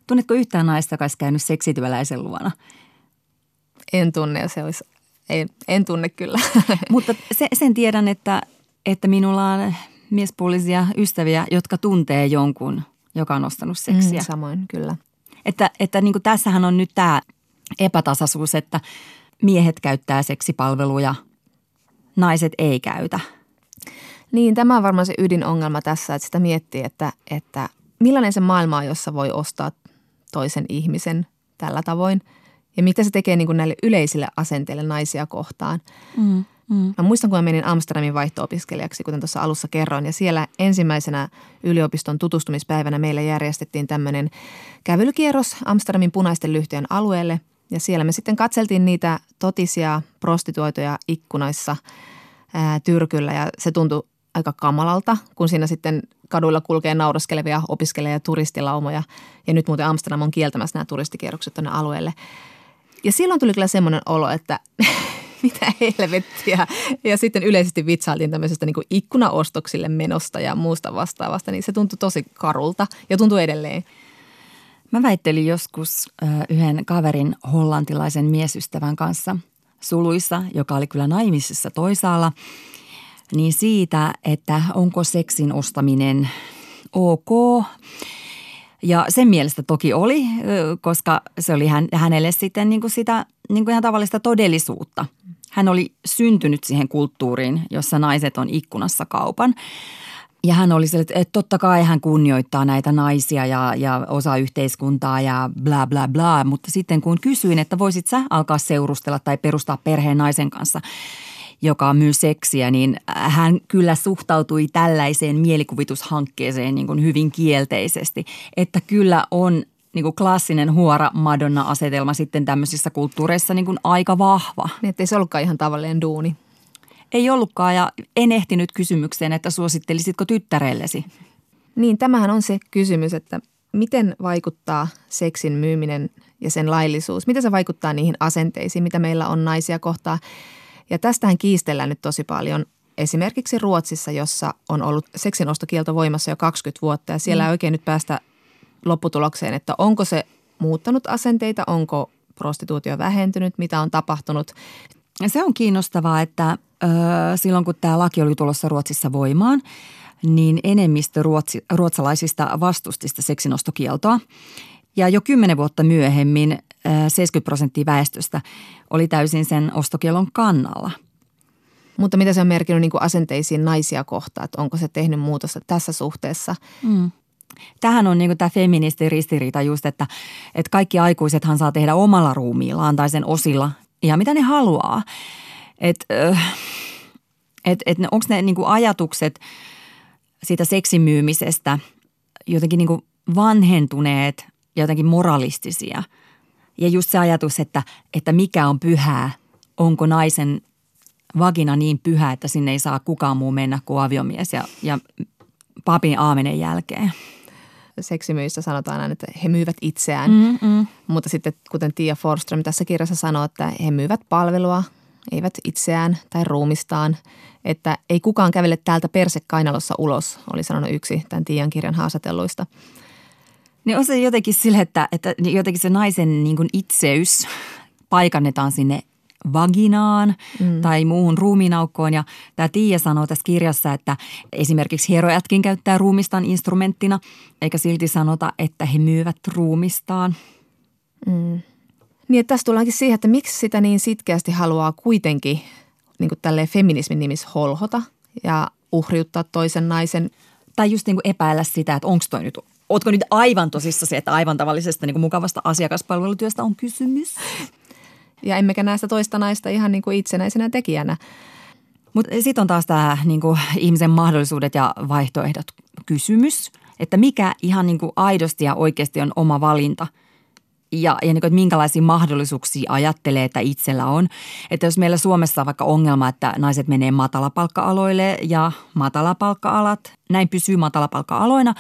tunnetko yhtään naista, joka olisi käynyt seksityöläisen luona? En tunne ja se olisi ei, en tunne kyllä. Mutta se, sen tiedän, että, että minulla on miespuolisia ystäviä, jotka tuntee jonkun, joka on ostanut seksiä. Mm, samoin, kyllä. Että, että niin kuin tässähän on nyt tämä epätasaisuus, että miehet käyttää seksipalveluja, naiset ei käytä. Niin, tämä on varmaan se ydinongelma tässä, että sitä miettii, että, että millainen se maailma on, jossa voi ostaa toisen ihmisen tällä tavoin – ja mitä se tekee niin kuin näille yleisille asenteille naisia kohtaan. Mm, mm. Mä muistan, kun mä menin Amsterdamin vaihto-opiskelijaksi, kuten tuossa alussa kerroin. Ja siellä ensimmäisenä yliopiston tutustumispäivänä meille järjestettiin tämmöinen kävelykierros Amsterdamin punaisten lyhtyjen alueelle. Ja siellä me sitten katseltiin niitä totisia prostituoituja ikkunoissa ää, tyrkyllä ja se tuntui aika kamalalta, kun siinä sitten kaduilla kulkee nauraskelevia opiskelija- ja turistilaumoja. Ja nyt muuten Amsterdam on kieltämässä nämä turistikierrokset tuonne alueelle. Ja silloin tuli kyllä semmoinen olo, että mitä helvettiä. Ja sitten yleisesti vitsailtiin tämmöisestä niin ikkunaostoksille menosta ja muusta vastaavasta, niin se tuntui tosi karulta ja tuntuu edelleen. Mä väittelin joskus yhden kaverin hollantilaisen miesystävän kanssa suluissa, joka oli kyllä naimisissa toisaalla, niin siitä, että onko seksin ostaminen ok ja sen mielestä toki oli, koska se oli hän, hänelle sitten niin kuin sitä niin kuin ihan tavallista todellisuutta. Hän oli syntynyt siihen kulttuuriin, jossa naiset on ikkunassa kaupan. Ja hän oli sille, että totta kai hän kunnioittaa näitä naisia ja, ja osa yhteiskuntaa ja bla bla bla. Mutta sitten kun kysyin, että voisit sä alkaa seurustella tai perustaa perheen naisen kanssa – joka myy seksiä, niin hän kyllä suhtautui tällaiseen mielikuvitushankkeeseen niin kuin hyvin kielteisesti. Että kyllä on niin kuin klassinen huora Madonna-asetelma sitten tämmöisissä kulttuureissa niin kuin aika vahva. Niin, ettei se ollutkaan ihan tavallinen duuni. Ei ollutkaan ja en ehtinyt kysymykseen, että suosittelisitko tyttärellesi? Niin, tämähän on se kysymys, että miten vaikuttaa seksin myyminen ja sen laillisuus, miten se vaikuttaa niihin asenteisiin, mitä meillä on naisia kohtaan. Ja tästähän kiistellään nyt tosi paljon esimerkiksi Ruotsissa, jossa on ollut seksinostokielto voimassa jo 20 vuotta ja siellä mm. ei oikein nyt päästä lopputulokseen, että onko se muuttanut asenteita, onko prostituutio vähentynyt, mitä on tapahtunut. Se on kiinnostavaa, että ö, silloin kun tämä laki oli tulossa Ruotsissa voimaan, niin enemmistö ruotsi, ruotsalaisista vastusti sitä seksinostokieltoa. Ja jo kymmenen vuotta myöhemmin 70 prosenttia väestöstä oli täysin sen ostokielon kannalla. Mutta mitä se on merkinnyt niin kuin asenteisiin naisia kohtaan, että onko se tehnyt muutosta tässä suhteessa? Mm. Tähän on niin tämä feministi ristiriita just, että, että kaikki aikuisethan saa tehdä omalla ruumiillaan tai sen osilla ja mitä ne haluaa. Että et, et, onko ne niin ajatukset siitä seksimyymisestä jotenkin niin vanhentuneet ja jotenkin moralistisia. Ja just se ajatus, että, että mikä on pyhää, onko naisen vagina niin pyhä, että sinne ei saa kukaan muu mennä kuin aviomies ja, ja papin aamenen jälkeen seksimyyissä sanotaan aina, että he myyvät itseään. Mm, mm. Mutta sitten kuten Tia Forström tässä kirjassa sanoo, että he myyvät palvelua, eivät itseään tai ruumistaan. Että ei kukaan kävele täältä persekainalossa ulos, oli sanonut yksi tämän Tian kirjan haastatelluista. Niin on se jotenkin sille, että, että jotenkin se naisen niin kuin itseys paikannetaan sinne vaginaan mm. tai muuhun ruumiinaukkoon. Ja tämä Tiia sanoo tässä kirjassa, että esimerkiksi hierojatkin käyttää ruumistaan instrumenttina, eikä silti sanota, että he myyvät ruumistaan. Mm. Niin, että tässä tullaankin siihen, että miksi sitä niin sitkeästi haluaa kuitenkin niin kuin tälleen feminismin nimissä holhota ja uhriuttaa toisen naisen. Tai just niin kuin epäillä sitä, että onko toi nyt Ootko nyt aivan tosissasi, että aivan tavallisesta niin kuin mukavasta asiakaspalvelutyöstä on kysymys? Ja emmekä näistä toista naista ihan niin kuin itsenäisenä tekijänä. Mutta sitten on taas tämä niin kuin ihmisen mahdollisuudet ja vaihtoehdot kysymys, että mikä ihan niin kuin aidosti ja oikeasti on oma valinta – ja, ja niin kuin, että minkälaisia mahdollisuuksia ajattelee, että itsellä on. Että jos meillä Suomessa on vaikka ongelma, että naiset menee matalapalkka-aloille ja matalapalkka-alat, näin pysyy matalapalkka-aloina,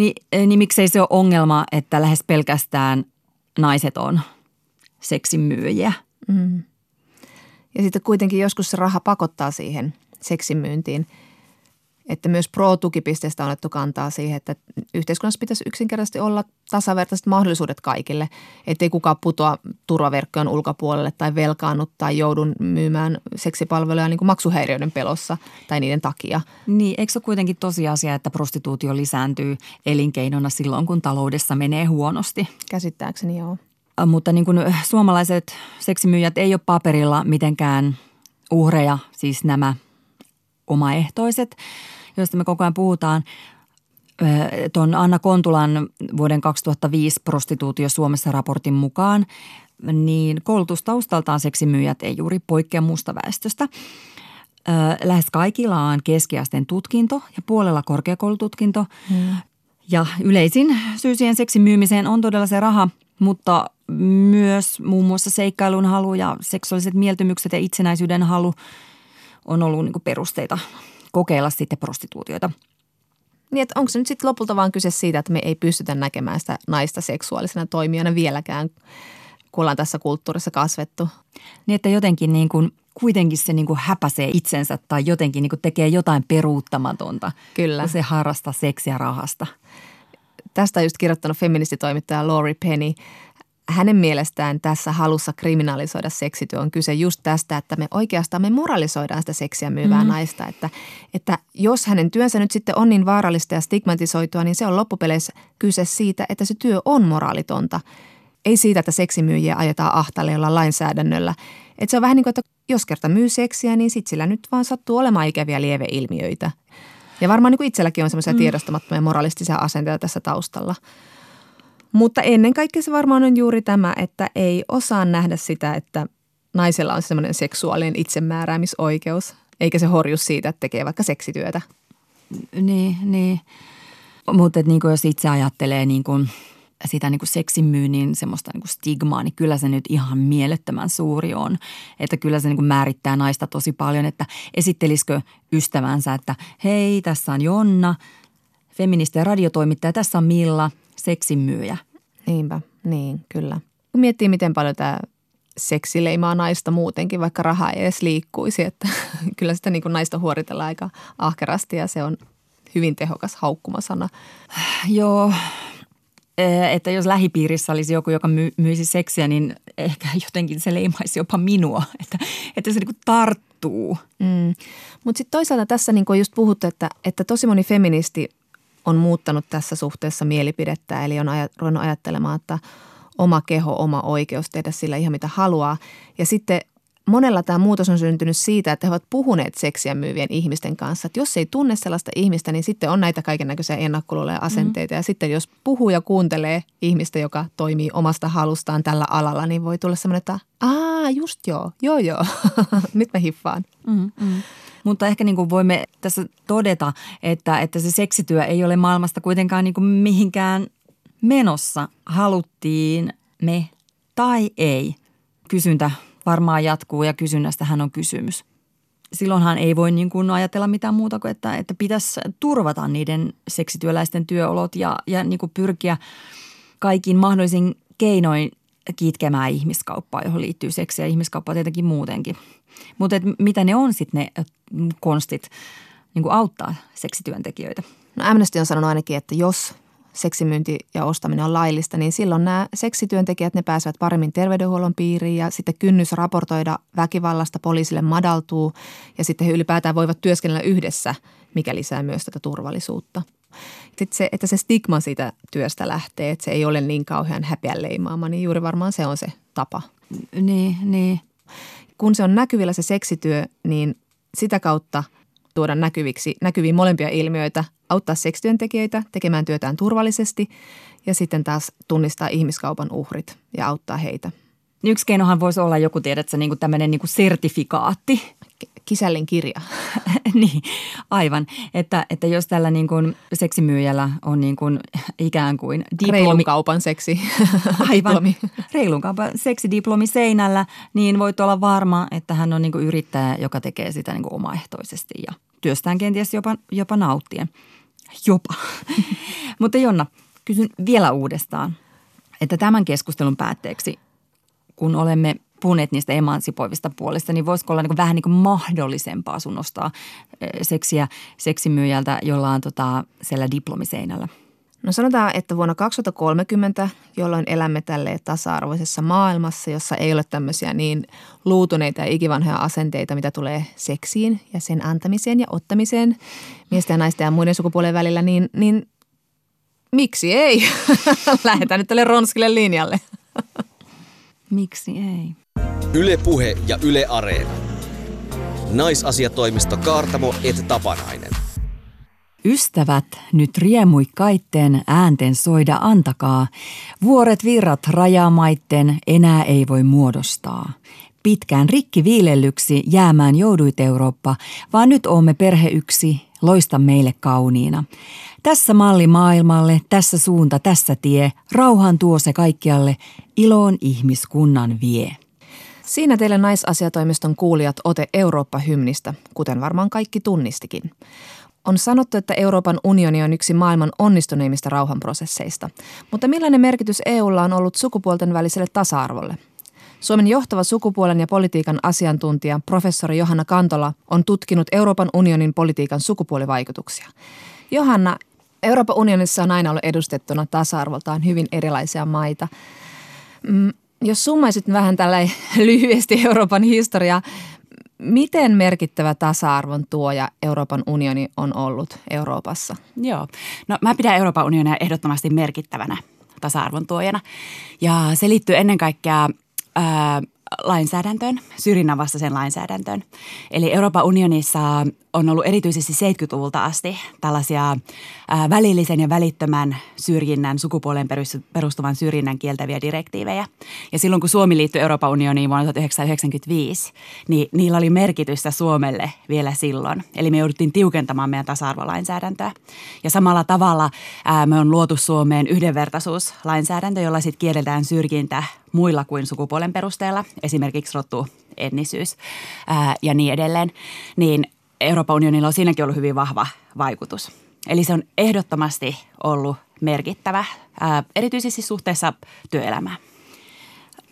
niin, niin miksei se ole ongelma, että lähes pelkästään naiset on seksin myyjiä. Mm. Ja sitten kuitenkin joskus se raha pakottaa siihen seksin myyntiin. Että myös pro-tukipisteestä on otettu kantaa siihen, että yhteiskunnassa pitäisi yksinkertaisesti olla tasavertaiset mahdollisuudet kaikille. Ettei kukaan putoa turvaverkkojen ulkopuolelle tai velkaannut tai joudun myymään seksipalveluja niin kuin maksuhäiriöiden pelossa tai niiden takia. Niin, eikö se ole kuitenkin tosiasia, että prostituutio lisääntyy elinkeinona silloin, kun taloudessa menee huonosti? Käsittääkseni joo. Äh, mutta niin kuin suomalaiset seksimyyjät ei ole paperilla mitenkään uhreja, siis nämä omaehtoiset, joista me koko ajan puhutaan. Tuon Anna Kontulan vuoden 2005 prostituutio Suomessa raportin mukaan, niin koulutustaustaltaan seksimyyjät ei juuri poikkea muusta väestöstä. Äh, lähes kaikilla on keskiasteen tutkinto ja puolella korkeakoulututkinto. Hmm. Ja yleisin syy siihen seksin myymiseen on todella se raha, mutta myös muun muassa seikkailun halu ja seksuaaliset mieltymykset ja itsenäisyyden halu on ollut niin perusteita kokeilla sitten prostituutioita. Niin, että onko se nyt sitten lopulta vaan kyse siitä, että me ei pystytä näkemään sitä naista seksuaalisena toimijana vieläkään, kun ollaan tässä kulttuurissa kasvettu? Niin, että jotenkin niin kuin, kuitenkin se niin kuin häpäisee itsensä tai jotenkin niin kuin tekee jotain peruuttamatonta. Kyllä. Se harrastaa seksiä rahasta. Tästä on just kirjoittanut feministitoimittaja Laurie Penny – hänen mielestään tässä halussa kriminalisoida seksityö on kyse just tästä, että me oikeastaan me moralisoidaan sitä seksiä myyvää mm. naista. Että, että jos hänen työnsä nyt sitten on niin vaarallista ja stigmatisoitua, niin se on loppupeleissä kyse siitä, että se työ on moraalitonta. Ei siitä, että seksimyyjiä ajetaan ahtaleella lainsäädännöllä. Että se on vähän niin kuin, että jos kerta myy seksiä, niin sitten sillä nyt vaan sattuu olemaan ikäviä lieveilmiöitä. Ja varmaan niin kuin itselläkin on semmoisia mm. tiedostamattomia moralistisia asenteita tässä taustalla. Mutta ennen kaikkea se varmaan on juuri tämä, että ei osaa nähdä sitä, että naisella on semmoinen seksuaalinen itsemääräämisoikeus, eikä se horju siitä, että tekee vaikka seksityötä. Niin, niin. Mutta niin jos itse ajattelee niin kuin sitä niin kuin seksimyynnin semmoista niin kuin stigmaa, niin kyllä se nyt ihan mielettömän suuri on. Että kyllä se niin kuin määrittää naista tosi paljon, että esittelisikö ystävänsä, että hei, tässä on Jonna, feministi ja radiotoimittaja, tässä on Milla – seksin myyjä. Niinpä, niin kyllä. kun miettii, miten paljon tämä seksi leimaa naista muutenkin, vaikka raha ei edes liikkuisi, että kyllä sitä niin kuin naista huoritellaan aika ahkerasti ja se on hyvin tehokas haukkumasana. Joo, Eh, että jos lähipiirissä olisi joku, joka my, myisi seksiä, niin ehkä jotenkin se leimaisi jopa minua, että, että se niin tarttuu. Mm. Mutta sitten toisaalta tässä niin on just puhuttu, että, että tosi moni feministi on muuttanut tässä suhteessa mielipidettä, eli on ruvennut ajattelemaan, että oma keho, oma oikeus tehdä sillä ihan mitä haluaa. Ja sitten monella tämä muutos on syntynyt siitä, että he ovat puhuneet seksiä myyvien ihmisten kanssa. Että jos ei tunne sellaista ihmistä, niin sitten on näitä kaiken näköisiä ennakkoluuloja asenteita. Mm. Ja sitten jos puhuu ja kuuntelee ihmistä, joka toimii omasta halustaan tällä alalla, niin voi tulla semmoinen, että aa just joo, joo joo, nyt mä hiffaan. Mm, mm. Mutta ehkä niin kuin voimme tässä todeta, että, että se seksityö ei ole maailmasta kuitenkaan niin kuin mihinkään menossa. Haluttiin me tai ei. Kysyntä varmaan jatkuu ja kysynnästähän on kysymys. Silloinhan ei voi niin kuin ajatella mitään muuta kuin, että, että pitäisi turvata niiden seksityöläisten työolot ja, ja niin kuin pyrkiä kaikin mahdollisin keinoin kitkemään ihmiskauppaa, johon liittyy seksiä ja ihmiskauppaa tietenkin muutenkin. Mutta mitä ne on sitten ne konstit niin kuin auttaa seksityöntekijöitä? No Amnesty on sanonut ainakin, että jos seksimyynti ja ostaminen on laillista, niin silloin nämä seksityöntekijät ne pääsevät paremmin terveydenhuollon piiriin ja sitten kynnys raportoida väkivallasta poliisille madaltuu ja sitten he ylipäätään voivat työskennellä yhdessä, mikä lisää myös tätä turvallisuutta. Sitten se, että se stigma siitä työstä lähtee, että se ei ole niin kauhean häpeän leimaama, niin juuri varmaan se on se tapa. Niin, niin. Kun se on näkyvillä se seksityö, niin sitä kautta – tuoda näkyviksi, näkyviin molempia ilmiöitä, auttaa seksityöntekijöitä tekemään työtään turvallisesti ja sitten taas tunnistaa ihmiskaupan uhrit ja auttaa heitä. Yksi keinohan voisi olla joku, tiedätkö, niin kuin tämmöinen niin kuin sertifikaatti. Kisällin kirja. niin, aivan. Että, että jos tällä niin kuin seksimyyjällä on niin kuin ikään kuin diplomi. Reilun kaupan seksi. aivan. Reilun kaupan seksidiplomi seinällä, niin voit olla varma, että hän on niin kuin yrittäjä, joka tekee sitä niin kuin omaehtoisesti ja työstään kenties jopa, jopa nauttien. Jopa. Mutta Jonna, kysyn vielä uudestaan, että tämän keskustelun päätteeksi, kun olemme puhuneet niistä emansipoivista puolista, niin voisiko olla niin vähän niin kuin mahdollisempaa sun nostaa seksiä seksimyyjältä, jolla on tota siellä diplomiseinällä? No sanotaan, että vuonna 2030, jolloin elämme tälle tasa-arvoisessa maailmassa, jossa ei ole tämmöisiä niin luutuneita ja ikivanhoja asenteita, mitä tulee seksiin ja sen antamiseen ja ottamiseen miesten ja naisten ja muiden sukupuolen välillä, niin, niin miksi ei? Lähdetään nyt tälle ronskille linjalle. miksi ei? Yle Puhe ja Yle Areena. Naisasiatoimisto Kaartamo et Tapanainen. Ystävät, nyt riemui kaitten äänten soida antakaa. Vuoret virrat rajamaitten enää ei voi muodostaa. Pitkään rikki viilellyksi jäämään jouduit Eurooppa, vaan nyt oomme perhe yksi, loista meille kauniina. Tässä malli maailmalle, tässä suunta, tässä tie, rauhan tuo se kaikkialle, iloon ihmiskunnan vie. Siinä teille naisasiatoimiston kuulijat ote Eurooppa-hymnistä, kuten varmaan kaikki tunnistikin. On sanottu, että Euroopan unioni on yksi maailman onnistuneimmista rauhanprosesseista. Mutta millainen merkitys EUlla on ollut sukupuolten väliselle tasa-arvolle? Suomen johtava sukupuolen ja politiikan asiantuntija professori Johanna Kantola on tutkinut Euroopan unionin politiikan sukupuolivaikutuksia. Johanna, Euroopan unionissa on aina ollut edustettuna tasa-arvoltaan hyvin erilaisia maita. Jos summaisit vähän tällä lyhyesti Euroopan historiaa, Miten merkittävä tasa-arvon tuoja Euroopan unioni on ollut Euroopassa? Joo, no mä pidän Euroopan unionia ehdottomasti merkittävänä tasa-arvon tuojana. Ja se liittyy ennen kaikkea ää, lainsäädäntöön, syrjinnän vastaiseen lainsäädäntöön. Eli Euroopan unionissa on ollut erityisesti 70-luvulta asti tällaisia välillisen ja välittömän syrjinnän, sukupuoleen perustuvan syrjinnän kieltäviä direktiivejä. Ja silloin kun Suomi liittyi Euroopan unioniin vuonna 1995, niin niillä oli merkitystä Suomelle vielä silloin. Eli me jouduttiin tiukentamaan meidän tasa-arvolainsäädäntöä. Ja samalla tavalla me on luotu Suomeen yhdenvertaisuuslainsäädäntö, jolla sitten kielletään syrjintä muilla kuin sukupuolen perusteella, esimerkiksi rottu etnisyys ää, ja niin edelleen, niin Euroopan unionilla on siinäkin ollut hyvin vahva vaikutus. Eli se on ehdottomasti ollut merkittävä, ää, erityisesti suhteessa työelämään.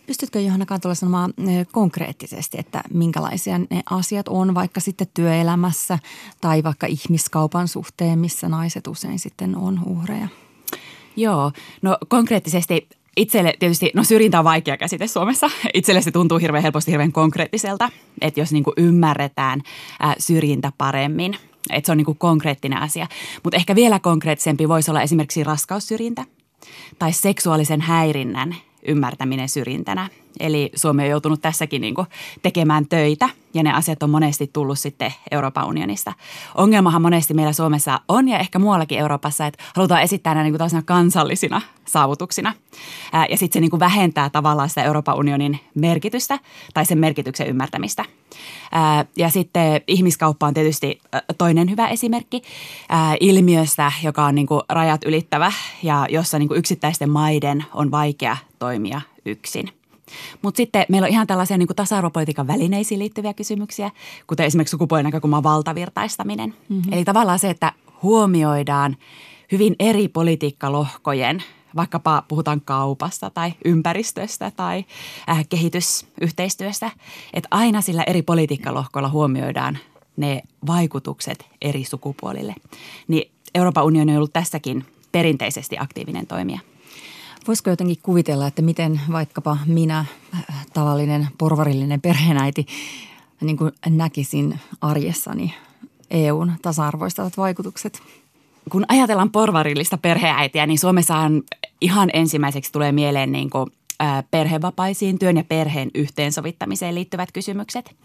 Pystytkö Johanna Kantola sanomaan konkreettisesti, että minkälaisia ne asiat on vaikka sitten työelämässä tai vaikka ihmiskaupan suhteen, missä naiset usein sitten on uhreja? Joo, no konkreettisesti itselle tietysti, no syrjintä on vaikea käsite Suomessa. Itselle se tuntuu hirveän helposti hirveän konkreettiselta, että jos niin kuin ymmärretään syrjintä paremmin, että se on niin kuin konkreettinen asia. Mutta ehkä vielä konkreettisempi voisi olla esimerkiksi raskaussyrjintä tai seksuaalisen häirinnän ymmärtäminen syrjintänä. Eli Suomi on joutunut tässäkin niin tekemään töitä ja ne asiat on monesti tullut sitten Euroopan unionista. Ongelmahan monesti meillä Suomessa on ja ehkä muuallakin Euroopassa, että halutaan esittää nämä niin kuin kansallisina saavutuksina. Ää, ja sitten se niin kuin vähentää tavallaan sitä Euroopan unionin merkitystä tai sen merkityksen ymmärtämistä. Ää, ja sitten ihmiskauppa on tietysti toinen hyvä esimerkki ää, ilmiöstä, joka on niin kuin rajat ylittävä ja jossa niin kuin yksittäisten maiden on vaikea toimia yksin. Mutta sitten meillä on ihan tällaisia niin tasa-arvopolitiikan välineisiin liittyviä kysymyksiä, kuten esimerkiksi sukupuolen näkökulman valtavirtaistaminen. Mm-hmm. Eli tavallaan se, että huomioidaan hyvin eri politiikkalohkojen vaikkapa puhutaan kaupasta tai ympäristöstä tai äh, kehitysyhteistyöstä, että aina sillä eri politiikkalohkoilla huomioidaan ne vaikutukset eri sukupuolille. Niin Euroopan unioni on ollut tässäkin perinteisesti aktiivinen toimija. Voisiko jotenkin kuvitella, että miten vaikkapa minä, äh, tavallinen porvarillinen perheenäiti, niin kuin näkisin arjessani EUn tasa-arvoistavat vaikutukset? Kun ajatellaan porvarillista perheäitiä, niin Suomessahan ihan ensimmäiseksi tulee mieleen niin kuin perhevapaisiin, työn ja perheen yhteensovittamiseen liittyvät kysymykset.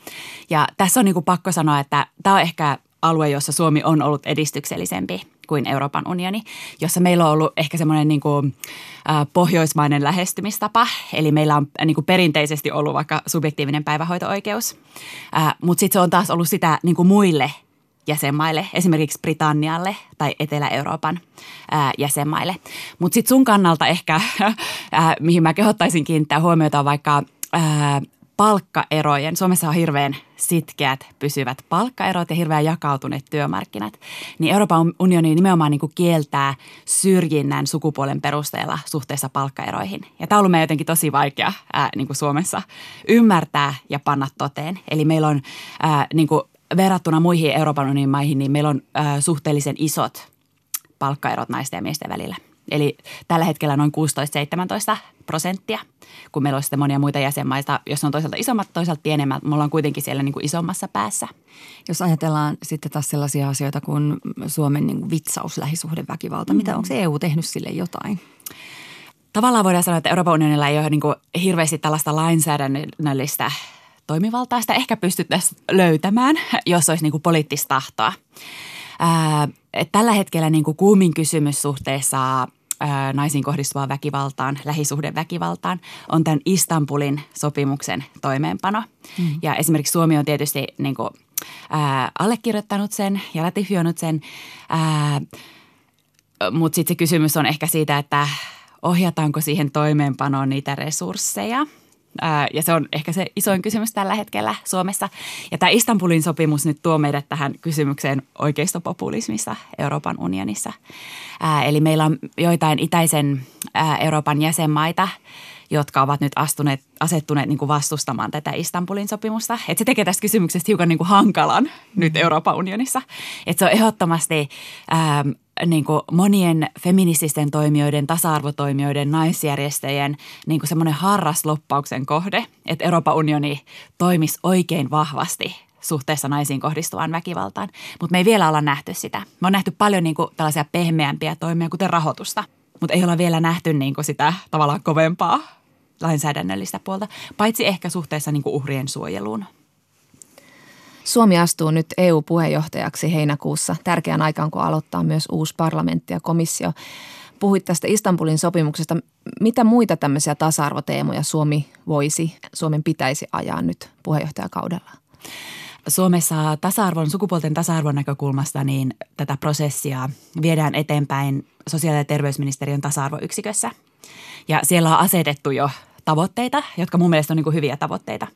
Ja tässä on niin kuin pakko sanoa, että tämä on ehkä alue, jossa Suomi on ollut edistyksellisempi kuin Euroopan unioni, jossa meillä on ollut ehkä semmoinen niin kuin, pohjoismainen lähestymistapa. Eli meillä on niin kuin perinteisesti ollut vaikka subjektiivinen päivähoito-oikeus, äh, mutta sitten se on taas ollut sitä niin kuin muille jäsenmaille, esimerkiksi Britannialle tai Etelä-Euroopan ää, jäsenmaille. Mutta sitten sun kannalta ehkä, mihin mä kehottaisin kiinnittää huomiota, on vaikka palkkaerojen. Suomessa on hirveän sitkeät pysyvät palkkaerot ja hirveän jakautuneet työmarkkinat. Niin Euroopan unioni nimenomaan niin kuin kieltää syrjinnän sukupuolen perusteella suhteessa palkkaeroihin. Ja tämä on ollut jotenkin tosi vaikea ää, niin kuin Suomessa ymmärtää ja panna toteen. Eli meillä on ää, niin kuin verrattuna muihin Euroopan unionin maihin, niin meillä on ää, suhteellisen isot palkkaerot naisten ja miesten välillä. Eli tällä hetkellä noin 16-17 prosenttia, kun meillä on sitten monia muita jäsenmaita, jos on toisaalta isommat, toisaalta pienemmät. Me ollaan kuitenkin siellä niin kuin isommassa päässä. Jos ajatellaan sitten taas sellaisia asioita kuin Suomen niin kuin vitsaus, lähisuhdeväkivalta, mm. mitä onko EU tehnyt sille jotain? Tavallaan voidaan sanoa, että Euroopan unionilla ei ole niin kuin hirveästi tällaista lainsäädännöllistä toimivaltaa. Sitä ehkä pystyttäisiin löytämään, jos olisi niin kuin poliittista tahtoa. Ää, tällä hetkellä niin kuin kuumin kysymys suhteessa ää, naisiin kohdistuvaan väkivaltaan, lähisuhdeväkivaltaan, on tämän Istanbulin sopimuksen toimeenpano. Mm. Ja esimerkiksi Suomi on tietysti niin kuin, ää, allekirjoittanut sen ja ratifioinut sen, mutta sitten se kysymys on ehkä siitä, että ohjataanko siihen toimeenpanoon niitä resursseja – ja se on ehkä se isoin kysymys tällä hetkellä Suomessa. Ja tämä Istanbulin sopimus nyt tuo meidät tähän kysymykseen oikeistopopulismissa Euroopan unionissa. Eli meillä on joitain itäisen Euroopan jäsenmaita, jotka ovat nyt astuneet, asettuneet niin kuin vastustamaan tätä Istanbulin sopimusta. Et se tekee tästä kysymyksestä hiukan niin kuin hankalan nyt Euroopan unionissa. Et se on ehdottomasti ähm, niin kuin monien feminististen toimijoiden, tasa-arvotoimijoiden, naisjärjestöjen niin kuin semmoinen harrasloppauksen kohde, että Euroopan unioni toimisi oikein vahvasti suhteessa naisiin kohdistuvaan väkivaltaan. Mutta me ei vielä olla nähty sitä. Me on nähty paljon niin kuin tällaisia pehmeämpiä toimia, kuten rahoitusta. Mutta ei olla vielä nähty niin kuin sitä tavallaan kovempaa lainsäädännöllistä puolta, paitsi ehkä suhteessa niin kuin uhrien suojeluun. Suomi astuu nyt EU-puheenjohtajaksi heinäkuussa tärkeän aikaan, kun aloittaa myös uusi parlamentti ja komissio. Puhuit tästä Istanbulin sopimuksesta. Mitä muita tämmöisiä tasa-arvoteemoja Suomi voisi, Suomen pitäisi ajaa nyt puheenjohtajakaudella? Suomessa tasa-arvon, sukupuolten tasa-arvon näkökulmasta niin tätä prosessia viedään eteenpäin sosiaali- ja terveysministeriön tasa-arvoyksikössä. Ja siellä on asetettu jo tavoitteita, jotka mun mielestä on niin kuin hyviä tavoitteita.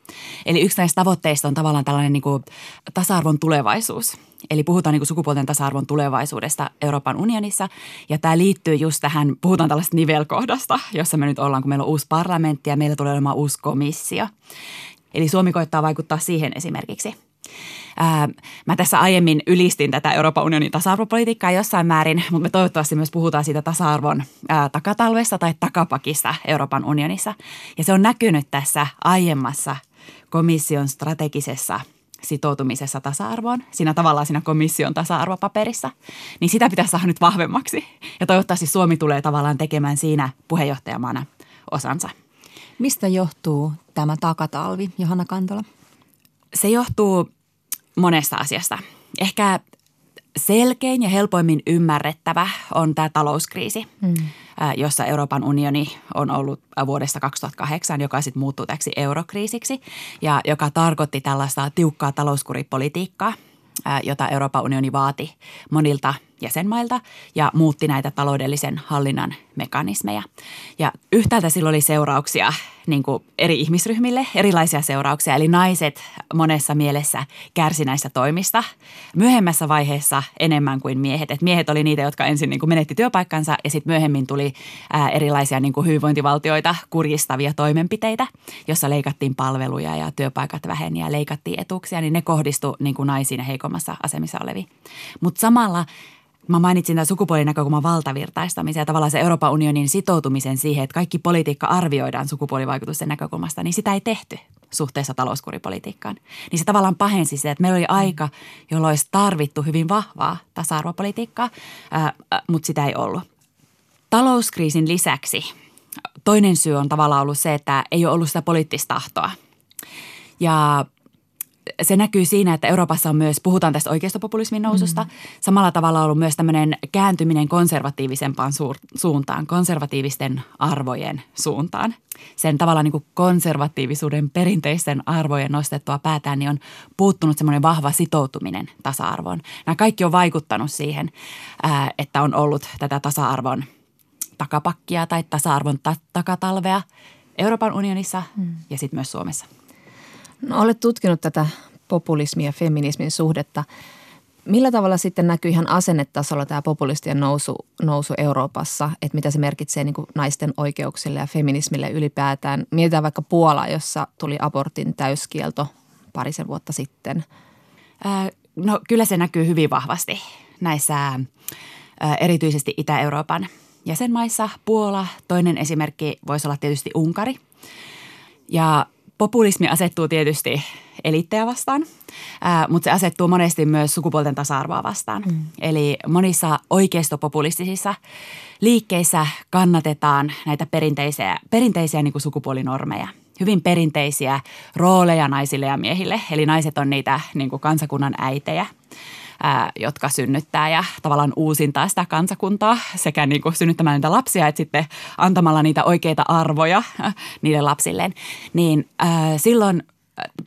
Eli yksi näistä tavoitteista on tavallaan tällainen niin kuin tasa-arvon tulevaisuus. Eli puhutaan niin kuin sukupuolten tasa-arvon tulevaisuudesta Euroopan unionissa. Ja tämä liittyy just tähän, puhutaan tällaista nivelkohdasta, jossa me nyt ollaan, kun meillä on uusi parlamentti ja meillä tulee olemaan uusi komissio. Eli Suomi koittaa vaikuttaa siihen esimerkiksi – Ää, mä tässä aiemmin ylistin tätä Euroopan unionin tasa-arvopolitiikkaa jossain määrin, mutta me toivottavasti myös puhutaan siitä tasa-arvon ää, takatalvesta tai takapakista Euroopan unionissa. Ja se on näkynyt tässä aiemmassa komission strategisessa sitoutumisessa tasa-arvoon, siinä tavallaan siinä komission tasa-arvopaperissa, niin sitä pitäisi saada nyt vahvemmaksi. Ja toivottavasti Suomi tulee tavallaan tekemään siinä puheenjohtajamaana osansa. Mistä johtuu tämä takatalvi, Johanna Kantola? Se johtuu monesta asiasta. Ehkä selkein ja helpoimmin ymmärrettävä on tämä talouskriisi, mm. jossa Euroopan unioni on ollut vuodesta 2008, joka sitten muuttuu täksi eurokriisiksi ja joka tarkoitti tällaista tiukkaa talouskuripolitiikkaa, jota Euroopan unioni vaati monilta jäsenmailta ja muutti näitä taloudellisen hallinnan mekanismeja. Ja yhtäältä sillä oli seurauksia niin kuin eri ihmisryhmille, erilaisia seurauksia. Eli naiset monessa mielessä kärsi näistä toimista myöhemmässä vaiheessa enemmän kuin miehet. Et miehet oli niitä, jotka ensin niin kuin menetti työpaikkansa ja sitten myöhemmin tuli ää, erilaisia niin kuin hyvinvointivaltioita kurjistavia toimenpiteitä, jossa leikattiin palveluja ja työpaikat väheni ja leikattiin etuuksia, niin ne kohdistu niin kuin naisiin ja heikommassa asemissa oleviin. Mutta samalla Mä mainitsin tämän sukupuolinäkökulman valtavirtaistamisen ja tavallaan se Euroopan unionin sitoutumisen siihen, että kaikki politiikka arvioidaan sukupuolivaikutusten näkökulmasta, niin sitä ei tehty suhteessa talouskuripolitiikkaan. Niin se tavallaan pahensi se, että meillä oli aika, jolloin olisi tarvittu hyvin vahvaa tasa-arvopolitiikkaa, mutta sitä ei ollut. Talouskriisin lisäksi toinen syy on tavallaan ollut se, että ei ole ollut sitä poliittista tahtoa. Ja se näkyy siinä, että Euroopassa on myös, puhutaan tästä oikeistopopulismin noususta. Mm. Samalla tavalla on ollut myös tämmöinen kääntyminen konservatiivisempaan suuntaan, konservatiivisten arvojen suuntaan. Sen tavallaan niin kuin konservatiivisuuden perinteisten arvojen nostettua päätään, niin on puuttunut semmoinen vahva sitoutuminen tasa-arvoon. Nämä kaikki on vaikuttanut siihen, että on ollut tätä tasa-arvon takapakkia tai tasa-arvon ta- takatalvea Euroopan unionissa mm. ja sitten myös Suomessa. No, olet tutkinut tätä populismin ja feminismin suhdetta. Millä tavalla sitten näkyy ihan asennetasolla tämä populistien nousu, nousu Euroopassa, että mitä se merkitsee niin naisten oikeuksille ja feminismille ylipäätään? Mietitään vaikka Puola, jossa tuli abortin täyskielto parisen vuotta sitten. no kyllä se näkyy hyvin vahvasti näissä erityisesti Itä-Euroopan jäsenmaissa. Puola, toinen esimerkki voisi olla tietysti Unkari. Ja populismi asettuu tietysti elittejä vastaan, ää, mutta se asettuu monesti myös sukupuolten tasa-arvoa vastaan. Mm. Eli monissa oikeistopopulistisissa liikkeissä kannatetaan näitä perinteisiä, perinteisiä niin kuin sukupuolinormeja hyvin perinteisiä rooleja naisille ja miehille. Eli naiset on niitä niin kuin kansakunnan äitejä ää, jotka synnyttää ja tavallaan uusintaa sitä kansakuntaa sekä niin kuin synnyttämään niitä lapsia että sitten antamalla niitä oikeita arvoja ää, niille lapsilleen. Niin ää, silloin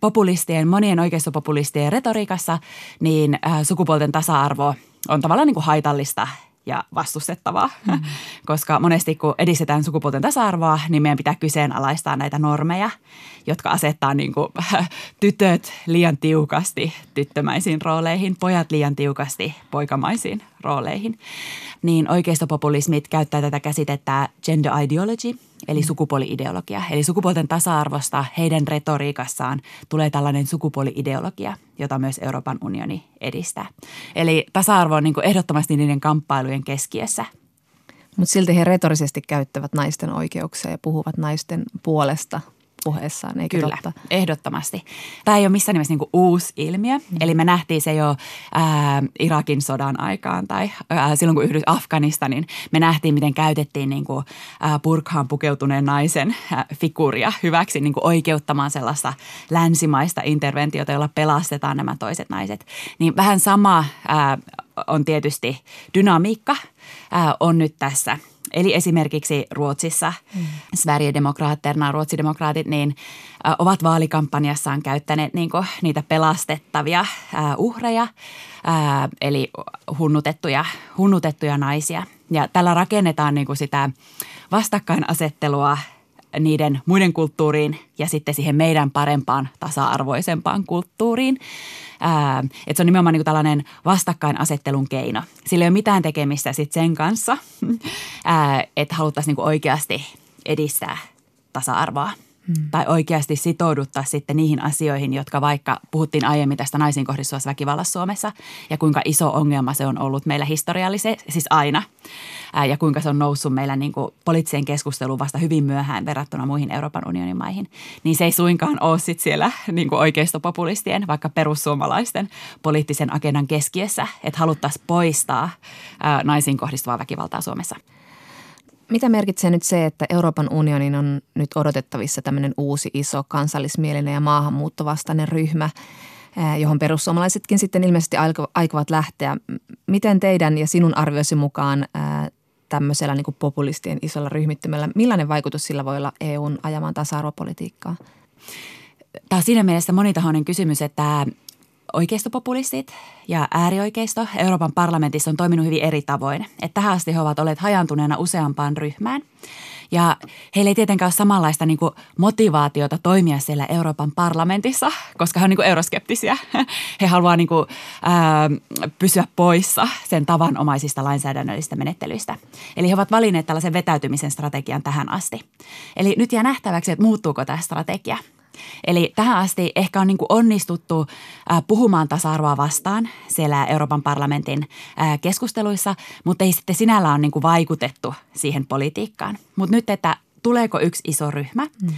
populistien, monien oikeistopopulistien retoriikassa, niin ää, sukupuolten tasa-arvo on tavallaan niin kuin haitallista ja vastustettavaa, mm. koska monesti kun edistetään sukupuolten tasa-arvoa, niin meidän pitää kyseenalaistaa näitä normeja, jotka asettaa niin kuin, tytöt liian tiukasti tyttömäisiin rooleihin, pojat liian tiukasti poikamaisiin rooleihin. Niin oikeistopopulismit käyttää tätä käsitettä gender ideology, eli mm. sukupuoliideologia. Eli sukupuolten tasa-arvosta heidän retoriikassaan tulee tällainen sukupuoliideologia, jota myös Euroopan unioni edistää. Eli tasa-arvo on niin kuin ehdottomasti niiden kamppailujen keskiössä. Mutta silti he retorisesti käyttävät naisten oikeuksia ja puhuvat naisten puolesta – puheessaan, eikö Kyllä, totta? ehdottomasti. Tämä ei ole missään nimessä niin uusi ilmiö. Mm. Eli me nähtiin se jo ää, Irakin sodan aikaan tai ää, silloin kun yhdys Afganistanin. Me nähtiin, miten käytettiin niin kuin, ää, purkhaan pukeutuneen naisen ää, figuuria hyväksi niin kuin oikeuttamaan sellaista länsimaista interventiota, jolla pelastetaan nämä toiset naiset. Niin vähän sama ää, on tietysti dynamiikka ää, on nyt tässä – Eli esimerkiksi Ruotsissa mm. Sverigedemokraatterna, ruotsidemokraatit, niin äh, ovat vaalikampanjassaan käyttäneet niin kuin, niitä pelastettavia äh, uhreja, äh, eli hunnutettuja, hunnutettuja naisia. Ja tällä rakennetaan niin kuin sitä vastakkainasettelua niiden muiden kulttuuriin ja sitten siihen meidän parempaan tasa-arvoisempaan kulttuuriin. Ää, että se on nimenomaan niin tällainen vastakkainasettelun keino. Sillä ei ole mitään tekemistä sit sen kanssa, ää, että haluttaisiin niin oikeasti edistää tasa-arvoa hmm. tai oikeasti sitouduttaa sitten niihin asioihin, jotka vaikka puhuttiin aiemmin tästä naisiin kohdistuvassa väkivallassa Suomessa ja kuinka iso ongelma se on ollut meillä historiallisesti, siis aina ää, ja kuinka se on noussut meillä niin kuin poliittiseen keskusteluun vasta hyvin myöhään verrattuna muihin Euroopan unionin maihin, niin se ei suinkaan ole sitten siellä niin kuin oikeistopopulistien, vaikka perussuomalaisten poliittisen agendan keskiössä, että haluttaisiin poistaa ää, naisiin kohdistuvaa väkivaltaa Suomessa – mitä merkitsee nyt se, että Euroopan unionin on nyt odotettavissa tämmöinen uusi iso kansallismielinen ja maahanmuuttovastainen ryhmä, johon perussuomalaisetkin sitten ilmeisesti aikovat lähteä. Miten teidän ja sinun arvioisi mukaan tämmöisellä niin populistien isolla ryhmittymällä, millainen vaikutus sillä voi olla EUn ajamaan tasa-arvopolitiikkaa? Tämä on siinä mielessä monitahoinen kysymys, että oikeistopopulistit ja äärioikeisto Euroopan parlamentissa on toiminut hyvin eri tavoin. Että tähän asti he ovat olleet hajantuneena useampaan ryhmään. Ja heillä ei tietenkään ole samanlaista niin kuin motivaatiota toimia siellä Euroopan parlamentissa, koska he on niin kuin euroskeptisiä. He haluavat niin kuin, ää, pysyä poissa sen tavanomaisista lainsäädännöllisistä menettelyistä. Eli he ovat valinneet tällaisen vetäytymisen strategian tähän asti. Eli nyt jää nähtäväksi, että muuttuuko tämä strategia – Eli tähän asti ehkä on niin kuin onnistuttu puhumaan tasa-arvoa vastaan siellä Euroopan parlamentin keskusteluissa, mutta ei sitten sinällä on niin kuin vaikutettu siihen politiikkaan. Mutta nyt, että tuleeko yksi iso ryhmä, mm.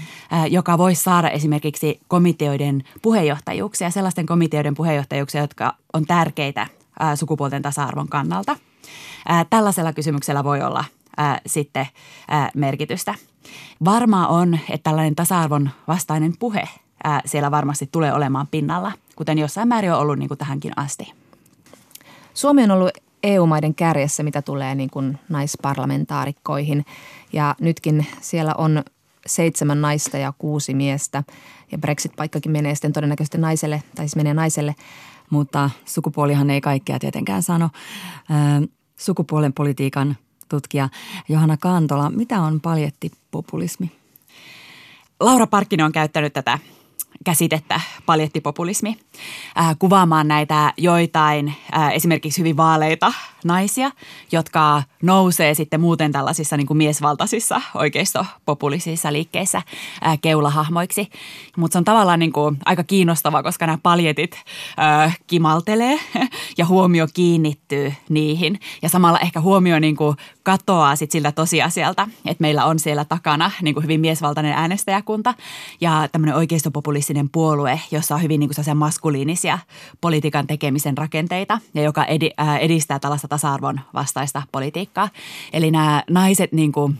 joka voisi saada esimerkiksi komiteoiden puheenjohtajuuksia, sellaisten komiteoiden puheenjohtajuuksia, jotka on tärkeitä sukupuolten tasa-arvon kannalta. Tällaisella kysymyksellä voi olla sitten merkitystä. Varmaa on, että tällainen tasa-arvon vastainen puhe ää, siellä varmasti tulee olemaan pinnalla, kuten jossain määrin on ollut niin kuin tähänkin asti. Suomi on ollut EU-maiden kärjessä, mitä tulee niin kuin naisparlamentaarikkoihin. Ja nytkin siellä on seitsemän naista ja kuusi miestä. Ja Brexit-paikkakin menee sitten todennäköisesti naiselle, tai siis menee naiselle. Mutta sukupuolihan ei kaikkea tietenkään sano. Sukupuolen politiikan tutkija Johanna Kantola. Mitä on paljettipopulismi? Laura Parkkinen on käyttänyt tätä käsitettä paljettipopulismi äh, kuvaamaan näitä joitain äh, esimerkiksi hyvin vaaleita naisia, jotka nousee sitten muuten tällaisissa niin kuin miesvaltaisissa oikeistopopulisissa liikkeissä äh, keulahahmoiksi. Mutta se on tavallaan niin kuin aika kiinnostavaa, koska nämä paljetit äh, kimaltelee ja huomio kiinnittyy niihin. Ja samalla ehkä huomio niin kuin katoaa sit siltä tosiasialta, että meillä on siellä takana niin kuin hyvin miesvaltainen äänestäjäkunta ja tämmöinen oikeistopopulistinen puolue, jossa on hyvin niin kuin maskuliinisia politiikan tekemisen rakenteita ja joka äh, edistää tällaista tasa-arvon vastaista politiikkaa. Eli nämä naiset niin kuin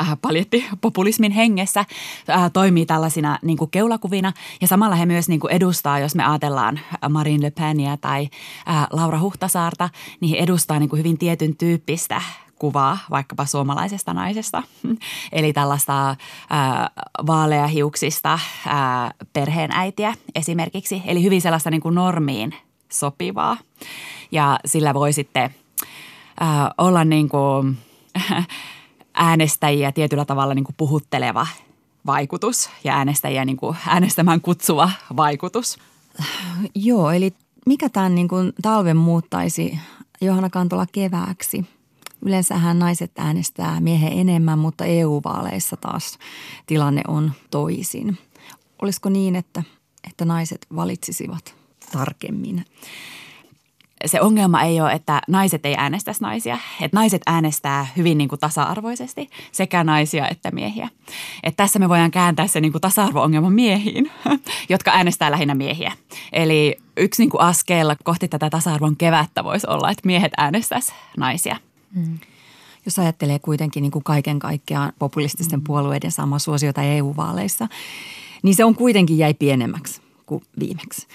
äh, paljetti populismin hengessä, äh, toimii tällaisina niin kuin keulakuvina ja samalla he myös niin kuin edustaa, jos me ajatellaan Marine Le Penia tai äh, Laura Huhtasaarta, niin he edustaa niin kuin hyvin tietyn tyyppistä kuvaa vaikkapa suomalaisesta naisesta. Eli tällaista ää, vaaleahiuksista ää, perheenäitiä esimerkiksi. Eli hyvin sellaista niin kuin normiin sopivaa. Ja sillä voi sitten ää, olla niin kuin, äänestäjiä tietyllä tavalla niin kuin puhutteleva vaikutus ja äänestäjiä niin kuin äänestämään kutsuva vaikutus. Joo, eli mikä tämän niin kuin talven muuttaisi Johanna Kantola kevääksi? Yleensähän naiset äänestää miehen enemmän, mutta EU-vaaleissa taas tilanne on toisin. Olisiko niin, että, että naiset valitsisivat tarkemmin? se ongelma ei ole, että naiset ei äänestäisi naisia. Että naiset äänestää hyvin niin kuin tasa-arvoisesti sekä naisia että miehiä. Että tässä me voidaan kääntää se niin kuin tasa-arvo-ongelma miehiin, jotka äänestää lähinnä miehiä. Eli yksi niin kuin askel kohti tätä tasa-arvon kevättä voisi olla, että miehet äänestäisi naisia. Mm. Jos ajattelee kuitenkin niin kuin kaiken kaikkiaan populististen mm. puolueiden sama suosiota EU-vaaleissa, niin se on kuitenkin jäi pienemmäksi kuin viimeksi.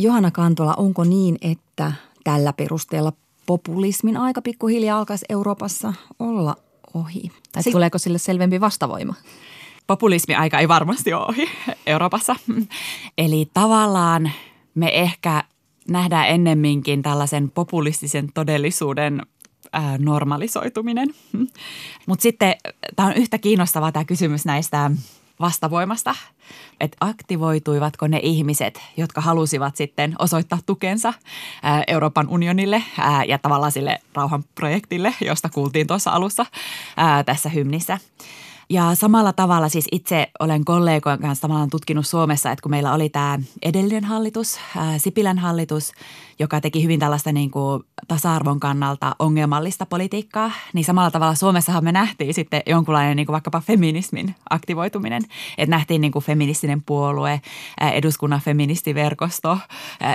Johanna Kantola, onko niin, että tällä perusteella populismin aika pikkuhiljaa alkaisi Euroopassa olla ohi? Tai si- tuleeko sille selvempi vastavoima? Populismi aika ei varmasti ole ohi Euroopassa. Eli tavallaan me ehkä nähdään ennemminkin tällaisen populistisen todellisuuden ää, normalisoituminen. Mutta sitten tämä on yhtä kiinnostavaa tämä kysymys näistä vastavoimasta, että aktivoituivatko ne ihmiset, jotka halusivat sitten osoittaa tukensa Euroopan unionille ja tavallaan sille rauhanprojektille, josta kuultiin tuossa alussa tässä hymnissä. Ja samalla tavalla siis itse olen kollegojen kanssa tutkinut Suomessa, että kun meillä oli tämä edellinen hallitus, Sipilän hallitus, joka teki hyvin tällaista niin kuin tasa-arvon kannalta ongelmallista politiikkaa, niin samalla tavalla Suomessahan me nähtiin sitten jonkunlainen niin kuin vaikkapa feminismin aktivoituminen. Että nähtiin niin kuin feministinen puolue, eduskunnan feministiverkosto,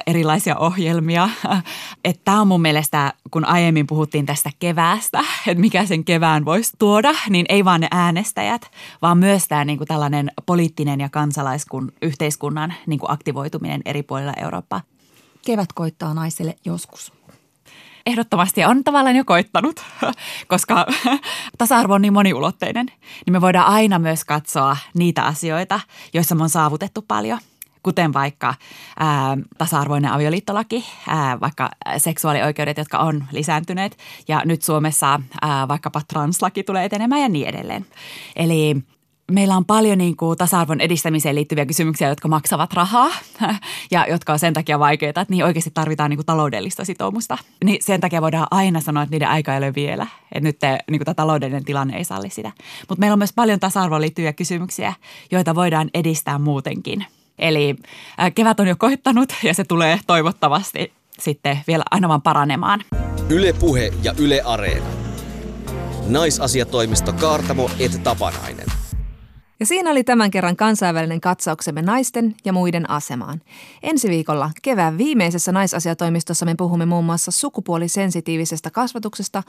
erilaisia ohjelmia. Että tämä on mun mielestä, kun aiemmin puhuttiin tästä keväästä, että mikä sen kevään voisi tuoda, niin ei vaan ne äänestäjät, vaan myös tämä niin kuin tällainen poliittinen ja kansalaiskun yhteiskunnan niin kuin aktivoituminen eri puolilla Eurooppaa. Kevät koittaa naiselle joskus. Ehdottomasti on tavallaan jo koittanut, koska tasa-arvo on niin moniulotteinen, niin me voidaan aina myös katsoa niitä asioita, joissa me on saavutettu paljon – kuten vaikka ää, tasa-arvoinen avioliittolaki, ää, vaikka seksuaalioikeudet, jotka on lisääntyneet ja nyt Suomessa ää, vaikkapa translaki tulee etenemään ja niin edelleen. Eli meillä on paljon niin kuin tasa-arvon edistämiseen liittyviä kysymyksiä, jotka maksavat rahaa ja jotka on sen takia vaikeita, että niin oikeasti tarvitaan niin kuin taloudellista sitoumusta. Niin sen takia voidaan aina sanoa, että niiden aika ei ole vielä. Että nyt niin kuin tämä taloudellinen tilanne ei salli sitä. Mutta meillä on myös paljon tasa-arvoon liittyviä kysymyksiä, joita voidaan edistää muutenkin. Eli kevät on jo koittanut ja se tulee toivottavasti sitten vielä aina vaan paranemaan. Ylepuhe ja Yle Areena. Naisasiatoimisto Kaartamo et Tapanainen. Ja siinä oli tämän kerran kansainvälinen katsauksemme naisten ja muiden asemaan. Ensi viikolla kevään viimeisessä naisasiatoimistossa me puhumme muun muassa sukupuolisensitiivisestä kasvatuksesta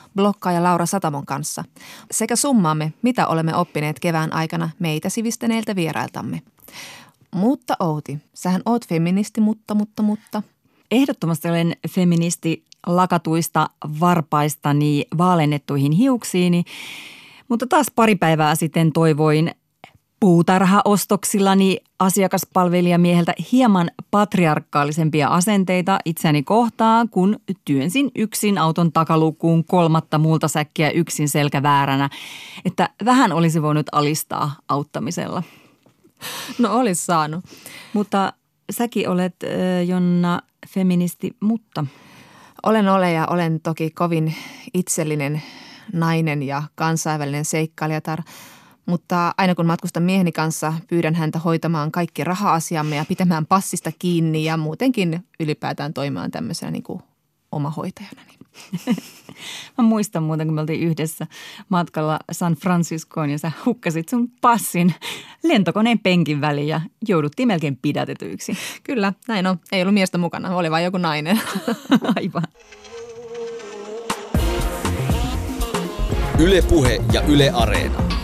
ja Laura Satamon kanssa. Sekä summaamme, mitä olemme oppineet kevään aikana meitä sivistäneiltä vierailtamme. Mutta Outi, sähän oot feministi, mutta, mutta, mutta. Ehdottomasti olen feministi lakatuista varpaistani vaalennettuihin hiuksiini, mutta taas pari päivää sitten toivoin puutarhaostoksillani asiakaspalvelijamieheltä hieman patriarkaalisempia asenteita itseäni kohtaan, kun työnsin yksin auton takalukuun kolmatta multa säkkiä yksin selkä vääränä, että vähän olisi voinut alistaa auttamisella. No olisi saanut. Mutta säkin olet, Jonna, feministi, mutta... Olen ole ja olen toki kovin itsellinen nainen ja kansainvälinen seikkailijatar – mutta aina kun matkustan mieheni kanssa, pyydän häntä hoitamaan kaikki raha-asiamme ja pitämään passista kiinni ja muutenkin ylipäätään toimimaan tämmöisenä niin kuin omahoitajana. Mä muistan muuten, kun me oltiin yhdessä matkalla San Franciscoon ja sä hukkasit sun passin lentokoneen penkin väliin ja jouduttiin melkein pidätetyiksi. Kyllä, näin on. Ei ollut miestä mukana, oli vain joku nainen. Aivan. Ylepuhe ja Yle Areena.